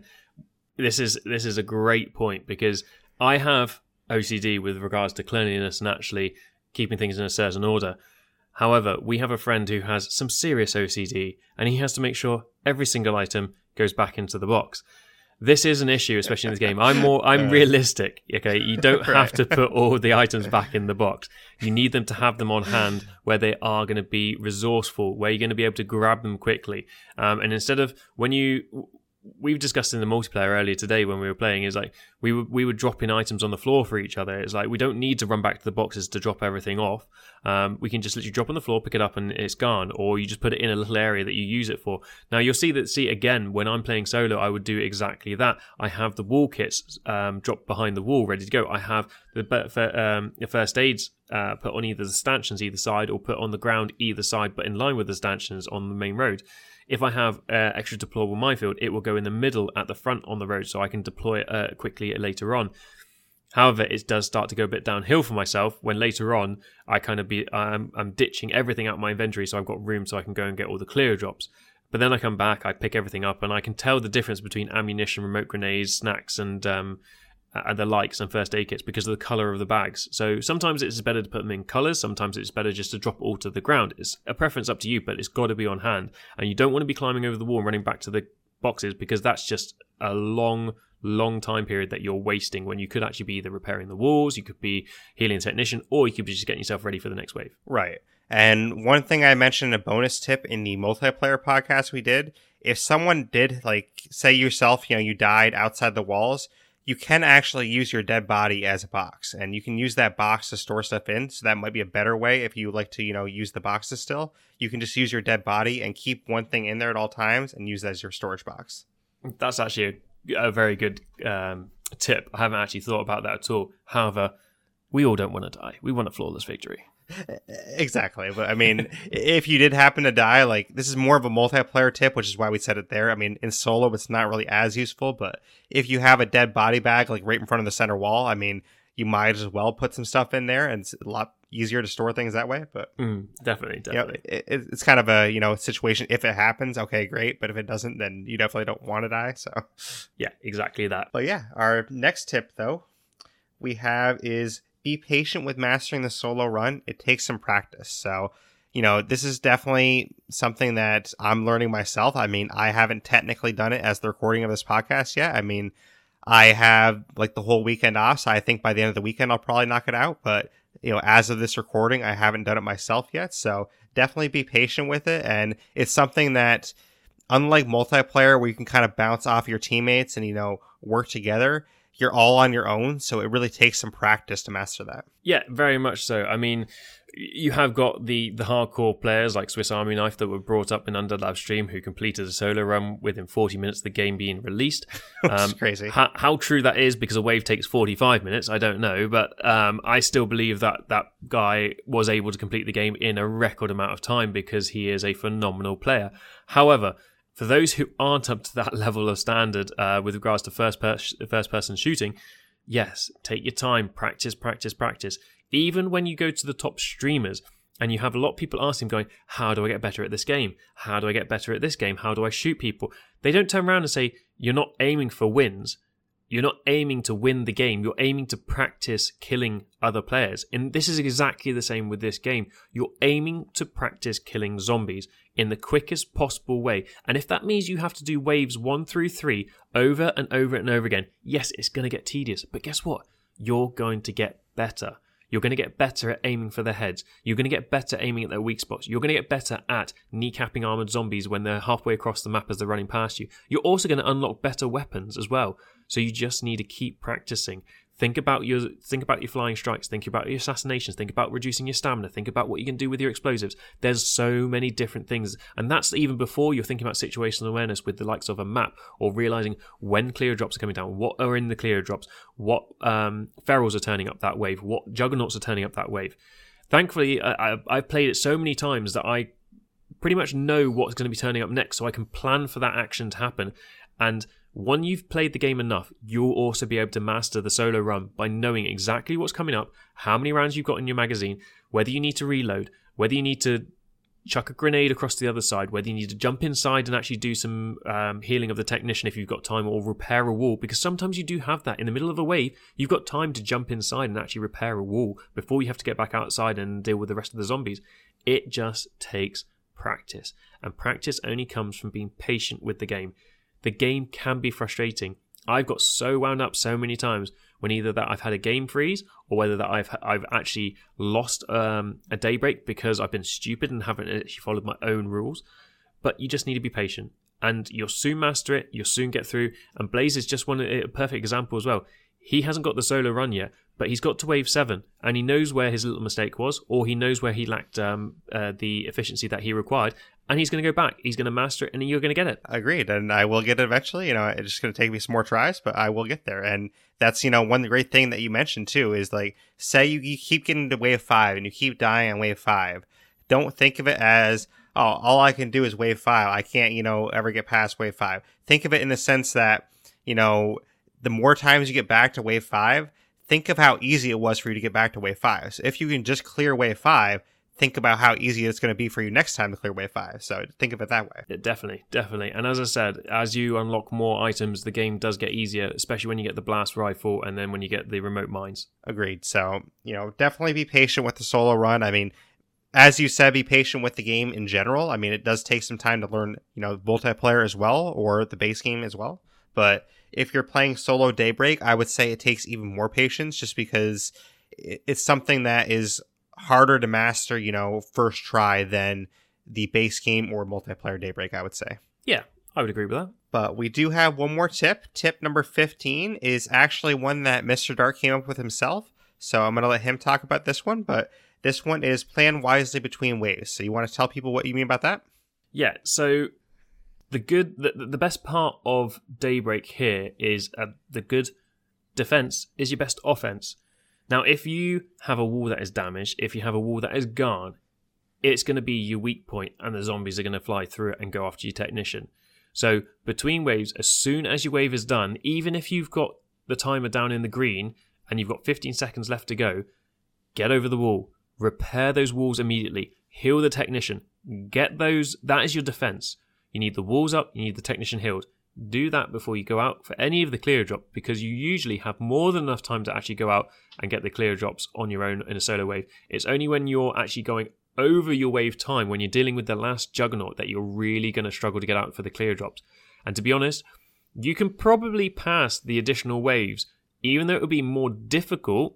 this is this is a great point because I have OCD with regards to cleanliness and actually keeping things in a certain order. However, we have a friend who has some serious OCD, and he has to make sure every single item goes back into the box. This is an issue, especially in this game. I'm more, I'm Uh, realistic. Okay, you don't have to put all the items back in the box. You need them to have them on hand where they are going to be resourceful, where you're going to be able to grab them quickly. Um, and instead of when you, we've discussed in the multiplayer earlier today when we were playing, is like we were we were dropping items on the floor for each other. It's like we don't need to run back to the boxes to drop everything off. Um, we can just literally drop on the floor, pick it up, and it's gone. Or you just put it in a little area that you use it for. Now you'll see that. See again, when I'm playing solo, I would do exactly that. I have the wall kits um, dropped behind the wall, ready to go. I have the um, first aids uh, put on either the stanchions either side, or put on the ground either side, but in line with the stanchions on the main road. If I have uh, extra deployable minefield, it will go in the middle at the front on the road, so I can deploy it uh, quickly later on. However, it does start to go a bit downhill for myself when later on I kind of be I'm, I'm ditching everything out my inventory so I've got room so I can go and get all the Cleo drops. But then I come back, I pick everything up, and I can tell the difference between ammunition, remote grenades, snacks, and um, and the likes and first aid kits because of the color of the bags. So sometimes it's better to put them in colors. Sometimes it's better just to drop all to the ground. It's a preference up to you, but it's got to be on hand. And you don't want to be climbing over the wall and running back to the boxes because that's just a long, long time period that you're wasting when you could actually be either repairing the walls, you could be healing a technician, or you could be just getting yourself ready for the next wave. Right. And one thing I mentioned a bonus tip in the multiplayer podcast we did, if someone did like say yourself, you know, you died outside the walls, you can actually use your dead body as a box and you can use that box to store stuff in. So that might be a better way if you like to, you know, use the boxes still. You can just use your dead body and keep one thing in there at all times and use that as your storage box. That's actually a, a very good um, tip. I haven't actually thought about that at all. However, we all don't want to die. We want a flawless victory. Exactly. But I mean, if you did happen to die, like this is more of a multiplayer tip, which is why we said it there. I mean, in solo, it's not really as useful, but if you have a dead body bag like right in front of the center wall, I mean, you might as well put some stuff in there, and it's a lot easier to store things that way. But Mm, definitely, you know, definitely. it- it's kind of a you know situation. If it happens, okay, great. But if it doesn't, then you definitely don't want to die. So. Yeah, exactly that. But yeah, our next tip though we have is be patient with mastering the solo run. It takes some practice. So, you know, this is definitely something that I'm learning myself. I mean, I haven't technically done it as the recording of this podcast yet. I mean, I have like the whole weekend off, so I think by the end of the weekend I'll probably knock it out, but you know, as of this recording, I haven't done it myself yet. So, definitely be patient with it and it's something that unlike multiplayer where you can kind of bounce off your teammates and you know work together you're all on your own, so it really takes some practice to master that. Yeah, very much so. I mean, you have got the the hardcore players like Swiss Army Knife that were brought up in Undead Stream who completed a solo run within 40 minutes of the game being released. Um, crazy. How, how, true that is because a wave takes 45 minutes, I don't know, but um, I still believe that that guy was able to complete the game in a record amount of time because he is a phenomenal player. However, for those who aren't up to that level of standard uh, with regards to first per- first person shooting, yes, take your time, practice, practice, practice even when you go to the top streamers and you have a lot of people asking, going, How do I get better at this game? How do I get better at this game? How do I shoot people? They don't turn around and say, You're not aiming for wins. You're not aiming to win the game. You're aiming to practice killing other players. And this is exactly the same with this game. You're aiming to practice killing zombies in the quickest possible way. And if that means you have to do waves one through three over and over and over again, yes, it's going to get tedious. But guess what? You're going to get better. You're going to get better at aiming for their heads. You're going to get better aiming at their weak spots. You're going to get better at kneecapping armored zombies when they're halfway across the map as they're running past you. You're also going to unlock better weapons as well. So you just need to keep practicing. Think about your think about your flying strikes. Think about your assassinations. Think about reducing your stamina. Think about what you can do with your explosives. There's so many different things, and that's even before you're thinking about situational awareness with the likes of a map or realizing when Cleo drops are coming down, what are in the Cleo drops, what um, ferals are turning up that wave, what juggernauts are turning up that wave. Thankfully, I, I've played it so many times that I pretty much know what's going to be turning up next, so I can plan for that action to happen and when you've played the game enough, you'll also be able to master the solo run by knowing exactly what's coming up, how many rounds you've got in your magazine, whether you need to reload, whether you need to chuck a grenade across the other side, whether you need to jump inside and actually do some um, healing of the technician if you've got time, or repair a wall, because sometimes you do have that. In the middle of a wave, you've got time to jump inside and actually repair a wall before you have to get back outside and deal with the rest of the zombies. It just takes practice, and practice only comes from being patient with the game the game can be frustrating. I've got so wound up so many times when either that I've had a game freeze or whether that I've I've actually lost um, a daybreak because I've been stupid and haven't actually followed my own rules. But you just need to be patient, and you'll soon master it. You'll soon get through. And Blaise is just one a perfect example as well. He hasn't got the solo run yet, but he's got to wave seven, and he knows where his little mistake was, or he knows where he lacked um, uh, the efficiency that he required, and he's going to go back. He's going to master it, and you're going to get it. Agreed, and I will get it eventually. You know, it's just going to take me some more tries, but I will get there. And that's you know one great thing that you mentioned too is like say you, you keep getting to wave five and you keep dying on wave five. Don't think of it as oh all I can do is wave five. I can't you know ever get past wave five. Think of it in the sense that you know the more times you get back to wave five, think of how easy it was for you to get back to wave five. So if you can just clear wave five, think about how easy it's going to be for you next time to clear wave five. So think of it that way. Yeah, definitely, definitely. And as I said, as you unlock more items, the game does get easier, especially when you get the blast rifle and then when you get the remote mines. Agreed. So, you know, definitely be patient with the solo run. I mean, as you said, be patient with the game in general. I mean, it does take some time to learn, you know, multiplayer as well or the base game as well. But if you're playing solo Daybreak, I would say it takes even more patience just because it's something that is harder to master, you know, first try than the base game or multiplayer Daybreak, I would say. Yeah, I would agree with that. But we do have one more tip. Tip number 15 is actually one that Mr. Dart came up with himself. So I'm going to let him talk about this one. But this one is plan wisely between waves. So you want to tell people what you mean about that? Yeah. So the good, the, the best part of Daybreak here is uh, the good defense is your best offense. Now, if you have a wall that is damaged, if you have a wall that is gone, it's going to be your weak point, and the zombies are going to fly through it and go after your technician. So, between waves, as soon as your wave is done, even if you've got the timer down in the green and you've got 15 seconds left to go, get over the wall, repair those walls immediately, heal the technician, get those. That is your defense. You need the walls up, you need the technician healed do that before you go out for any of the Cleo drop because you usually have more than enough time to actually go out and get the Cleo drops on your own in a solo wave. It's only when you're actually going over your wave time when you're dealing with the last juggernaut that you're really going to struggle to get out for the Cleo drops. And to be honest, you can probably pass the additional waves, even though it would be more difficult,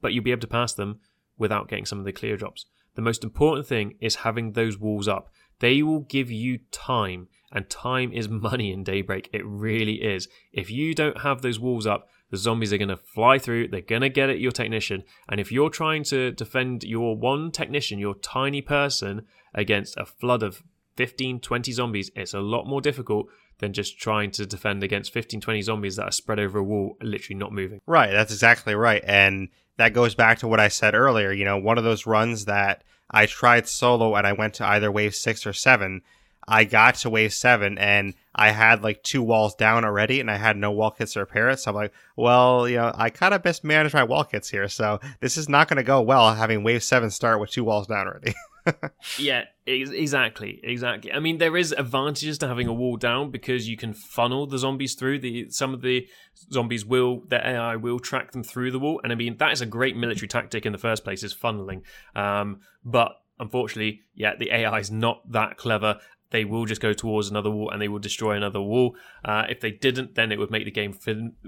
but you'll be able to pass them without getting some of the Cleo drops. The most important thing is having those walls up. They will give you time, and time is money in Daybreak. It really is. If you don't have those walls up, the zombies are going to fly through. They're going to get at your technician. And if you're trying to defend your one technician, your tiny person, against a flood of 15, 20 zombies, it's a lot more difficult than just trying to defend against 15, 20 zombies that are spread over a wall, literally not moving. Right, that's exactly right. And that goes back to what I said earlier. You know, one of those runs that I tried solo and I went to either wave six or seven. I got to wave seven and I had like two walls down already and I had no wall kits to repair it. So I'm like, well, you know, I kind of best manage my wall kits here. So this is not going to go well having wave seven start with two walls down already. yeah, exactly, exactly. I mean, there is advantages to having a wall down because you can funnel the zombies through. The some of the zombies will their AI will track them through the wall, and I mean that is a great military tactic in the first place is funneling. Um, but unfortunately, yeah, the AI is not that clever. They will just go towards another wall and they will destroy another wall. Uh, if they didn't, then it would make the game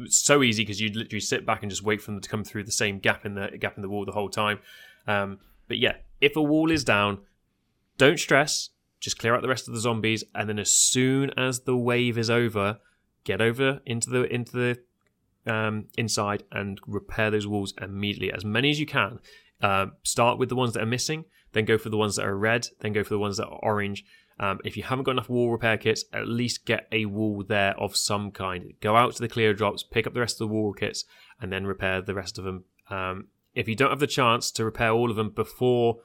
so easy because you'd literally sit back and just wait for them to come through the same gap in the gap in the wall the whole time. Um, but yeah, if a wall is down, don't stress. Just clear out the rest of the zombies, and then as soon as the wave is over, get over into the into the um, inside and repair those walls immediately, as many as you can. Uh, start with the ones that are missing, then go for the ones that are red, then go for the ones that are orange. Um, if you haven't got enough wall repair kits, at least get a wall there of some kind. Go out to the Cleo drops, pick up the rest of the wall kits, and then repair the rest of them. Um, if you don't have the chance to repair all of them before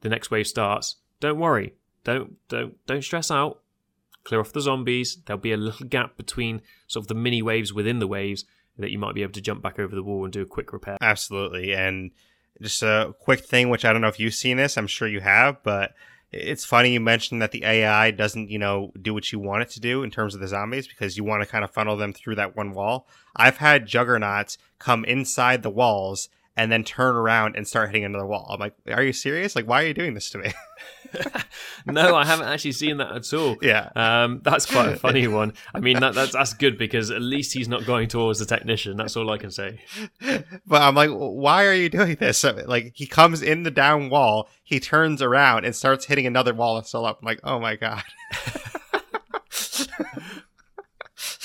the next wave starts, don't worry. Don't don't don't stress out. Clear off the zombies. There'll be a little gap between sort of the mini waves within the waves that you might be able to jump back over the wall and do a quick repair. Absolutely. And just a quick thing, which I don't know if you've seen this, I'm sure you have, but it's funny you mentioned that the AI doesn't, you know, do what you want it to do in terms of the zombies because you want to kind of funnel them through that one wall. I've had juggernauts come inside the walls and then turn around and start hitting another wall. I'm like, are you serious? Like, why are you doing this to me? no, I haven't actually seen that at all. Yeah, um, that's quite a funny one. I mean, that, that's that's good because at least he's not going towards the technician. That's all I can say. But I'm like, why are you doing this? Like, he comes in the down wall, he turns around and starts hitting another wall that's still up. I'm like, oh my god.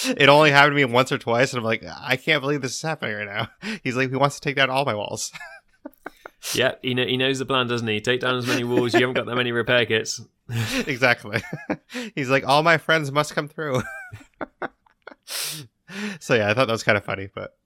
it only happened to me once or twice, and I'm like, I can't believe this is happening right now. He's like, he wants to take down all my walls. yeah, he, know, he knows the plan, doesn't he? Take down as many walls. You haven't got that many repair kits. exactly. He's like, all my friends must come through. so yeah, I thought that was kind of funny, but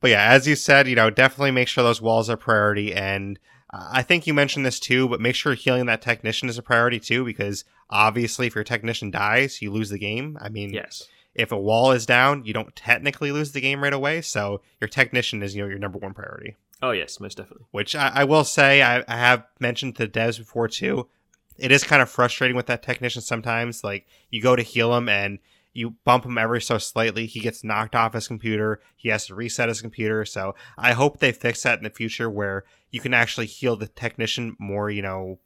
but yeah, as you said, you know, definitely make sure those walls are priority and. Uh, I think you mentioned this too, but make sure healing that technician is a priority too, because obviously, if your technician dies, you lose the game. I mean, yes, if a wall is down, you don't technically lose the game right away. So your technician is you know your number one priority. Oh yes, most definitely. Which I, I will say I, I, have mentioned to devs before too. It is kind of frustrating with that technician sometimes. Like you go to heal him and you bump him ever so slightly, he gets knocked off his computer. He has to reset his computer. So I hope they fix that in the future where you can actually heal the technician more. You know,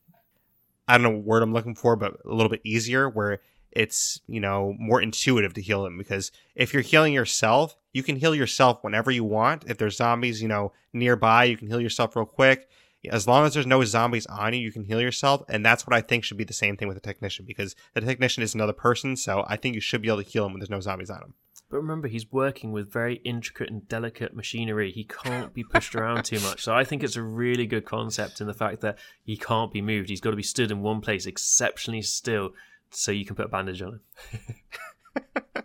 I don't know what word I'm looking for, but a little bit easier where it's you know more intuitive to heal them because if you're healing yourself you can heal yourself whenever you want if there's zombies you know nearby you can heal yourself real quick as long as there's no zombies on you you can heal yourself and that's what i think should be the same thing with the technician because the technician is another person so i think you should be able to heal him when there's no zombies on him but remember, he's working with very intricate and delicate machinery. He can't be pushed around too much. So I think it's a really good concept in the fact that he can't be moved. He's got to be stood in one place exceptionally still so you can put a bandage on him.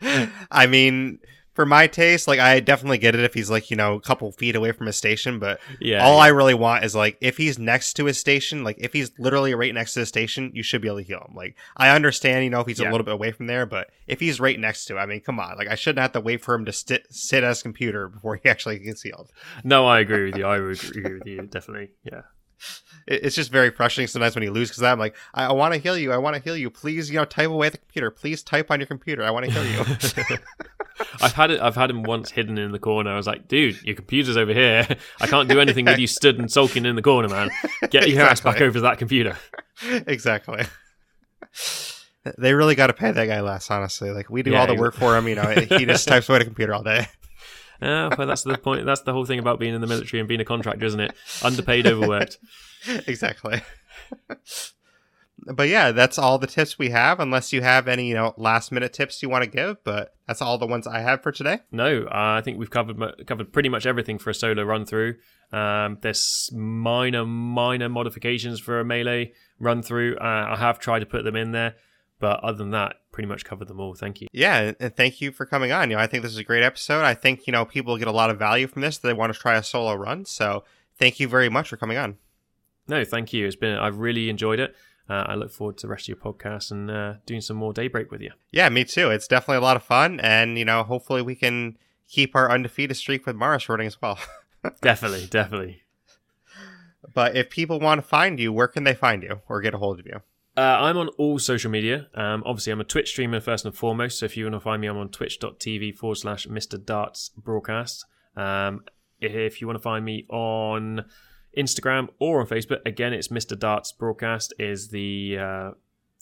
I mean, for my taste, like I definitely get it if he's like you know a couple feet away from his station, but yeah, all yeah. I really want is like if he's next to his station, like if he's literally right next to the station, you should be able to heal him. Like I understand, you know, if he's yeah. a little bit away from there, but if he's right next to, I mean, come on, like I shouldn't have to wait for him to sit sit at his computer before he actually gets healed. No, I agree with you. I agree with you definitely. Yeah it's just very frustrating sometimes when you lose because I'm like, I, I want to heal you. I want to heal you. Please, you know, type away at the computer. Please type on your computer. I want to heal you. I've had it. I've had him once hidden in the corner. I was like, dude, your computer's over here. I can't do anything with you stood and sulking in the corner, man. Get your exactly. ass back over to that computer. exactly. They really got to pay that guy less, honestly. Like we do yeah, all the work for him. You know, he just types away the computer all day. Yeah, well, that's the point. That's the whole thing about being in the military and being a contractor, isn't it? Underpaid, overworked. exactly. but yeah, that's all the tips we have. Unless you have any, you know, last minute tips you want to give, but that's all the ones I have for today. No, uh, I think we've covered covered pretty much everything for a solo run through. Um, there's minor minor modifications for a melee run through. Uh, I have tried to put them in there, but other than that, pretty much covered them all. Thank you. Yeah, and thank you for coming on. You know, I think this is a great episode. I think you know people get a lot of value from this. They want to try a solo run, so thank you very much for coming on. No, thank you. It's been I've really enjoyed it. Uh, I look forward to the rest of your podcast and uh, doing some more daybreak with you. Yeah, me too. It's definitely a lot of fun, and you know, hopefully we can keep our undefeated streak with Mars running as well. definitely, definitely. But if people want to find you, where can they find you or get a hold of you? Uh, I'm on all social media. Um, obviously, I'm a Twitch streamer first and foremost. So if you want to find me, I'm on twitch.tv forward slash Mr. Darts broadcast. Um, if you want to find me on Instagram or on Facebook, again, it's Mr. Darts broadcast is the uh,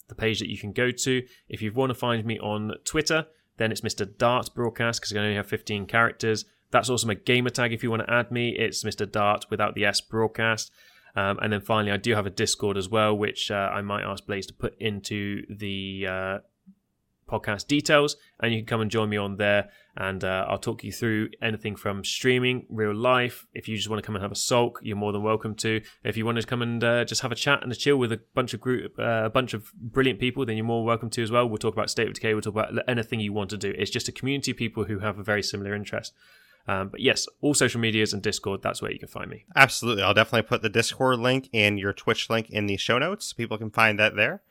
the page that you can go to. If you want to find me on Twitter, then it's Mr. Darts broadcast because I only have 15 characters. That's also my gamer tag if you want to add me. It's Mr. Dart without the S broadcast. Um, and then finally, I do have a Discord as well, which uh, I might ask Blaise to put into the uh, podcast details, and you can come and join me on there. And uh, I'll talk you through anything from streaming, real life. If you just want to come and have a sulk, you're more than welcome to. If you want to come and uh, just have a chat and a chill with a bunch of group, uh, a bunch of brilliant people, then you're more welcome to as well. We'll talk about State of Decay. We'll talk about anything you want to do. It's just a community of people who have a very similar interest. Um, but yes, all social medias and Discord, that's where you can find me. Absolutely. I'll definitely put the Discord link and your Twitch link in the show notes. People can find that there.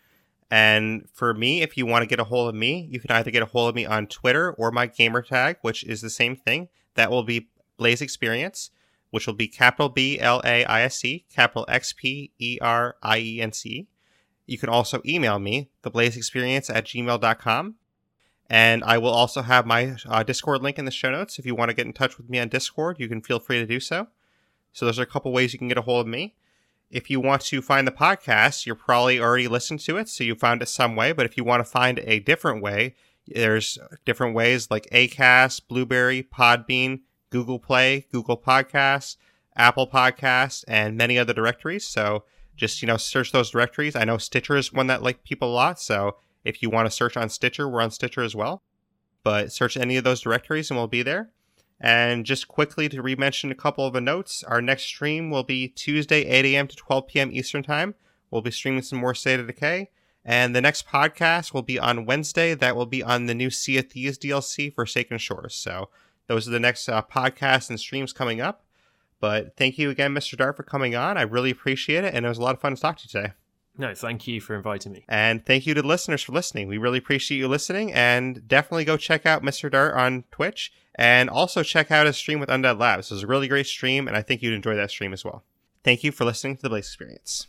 And for me, if you want to get a hold of me, you can either get a hold of me on Twitter or my gamer tag, which is the same thing. That will be Blaise XPerience, which will be capital B L A I S E, capital X P E R I E N C. You can also email me, theblaiseexperience at gmail.com. And I will also have my uh, Discord link in the show notes. If you want to get in touch with me on Discord, you can feel free to do so. So there's a couple ways you can get a hold of me. If you want to find the podcast, you're probably already listened to it, so you found it some way. But if you want to find a different way, there's different ways like Acast, Blubrry, Podbean, Google Play, Google Podcasts, Apple Podcasts, and many other directories. So just you know search those directories. I know Stitcher is one that like people a lot, so if you want to search on Stitcher, we're on Stitcher as well. But search any of those directories and we'll be there. And just quickly to re-mention a couple of the notes, our next stream will be Tuesday, 8 a.m. to 12 p.m. Eastern Time. We'll be streaming some more State of Decay. And the next podcast will be on Wednesday. That will be on the new Sea of Thieves DLC Forsaken Shores. So those are the next uh, podcasts and streams coming up. But thank you again, Mr. Dart, for coming on. I really appreciate it. And it was a lot of fun to talk to you today. No, thank you for inviting me. And thank you to the listeners for listening. We really appreciate you listening. And definitely go check out Mr. Dart on Twitch. And also check out his stream with Undead Labs. It was a really great stream, and I think you'd enjoy that stream as well. Thank you for listening to the Blaise XPerience.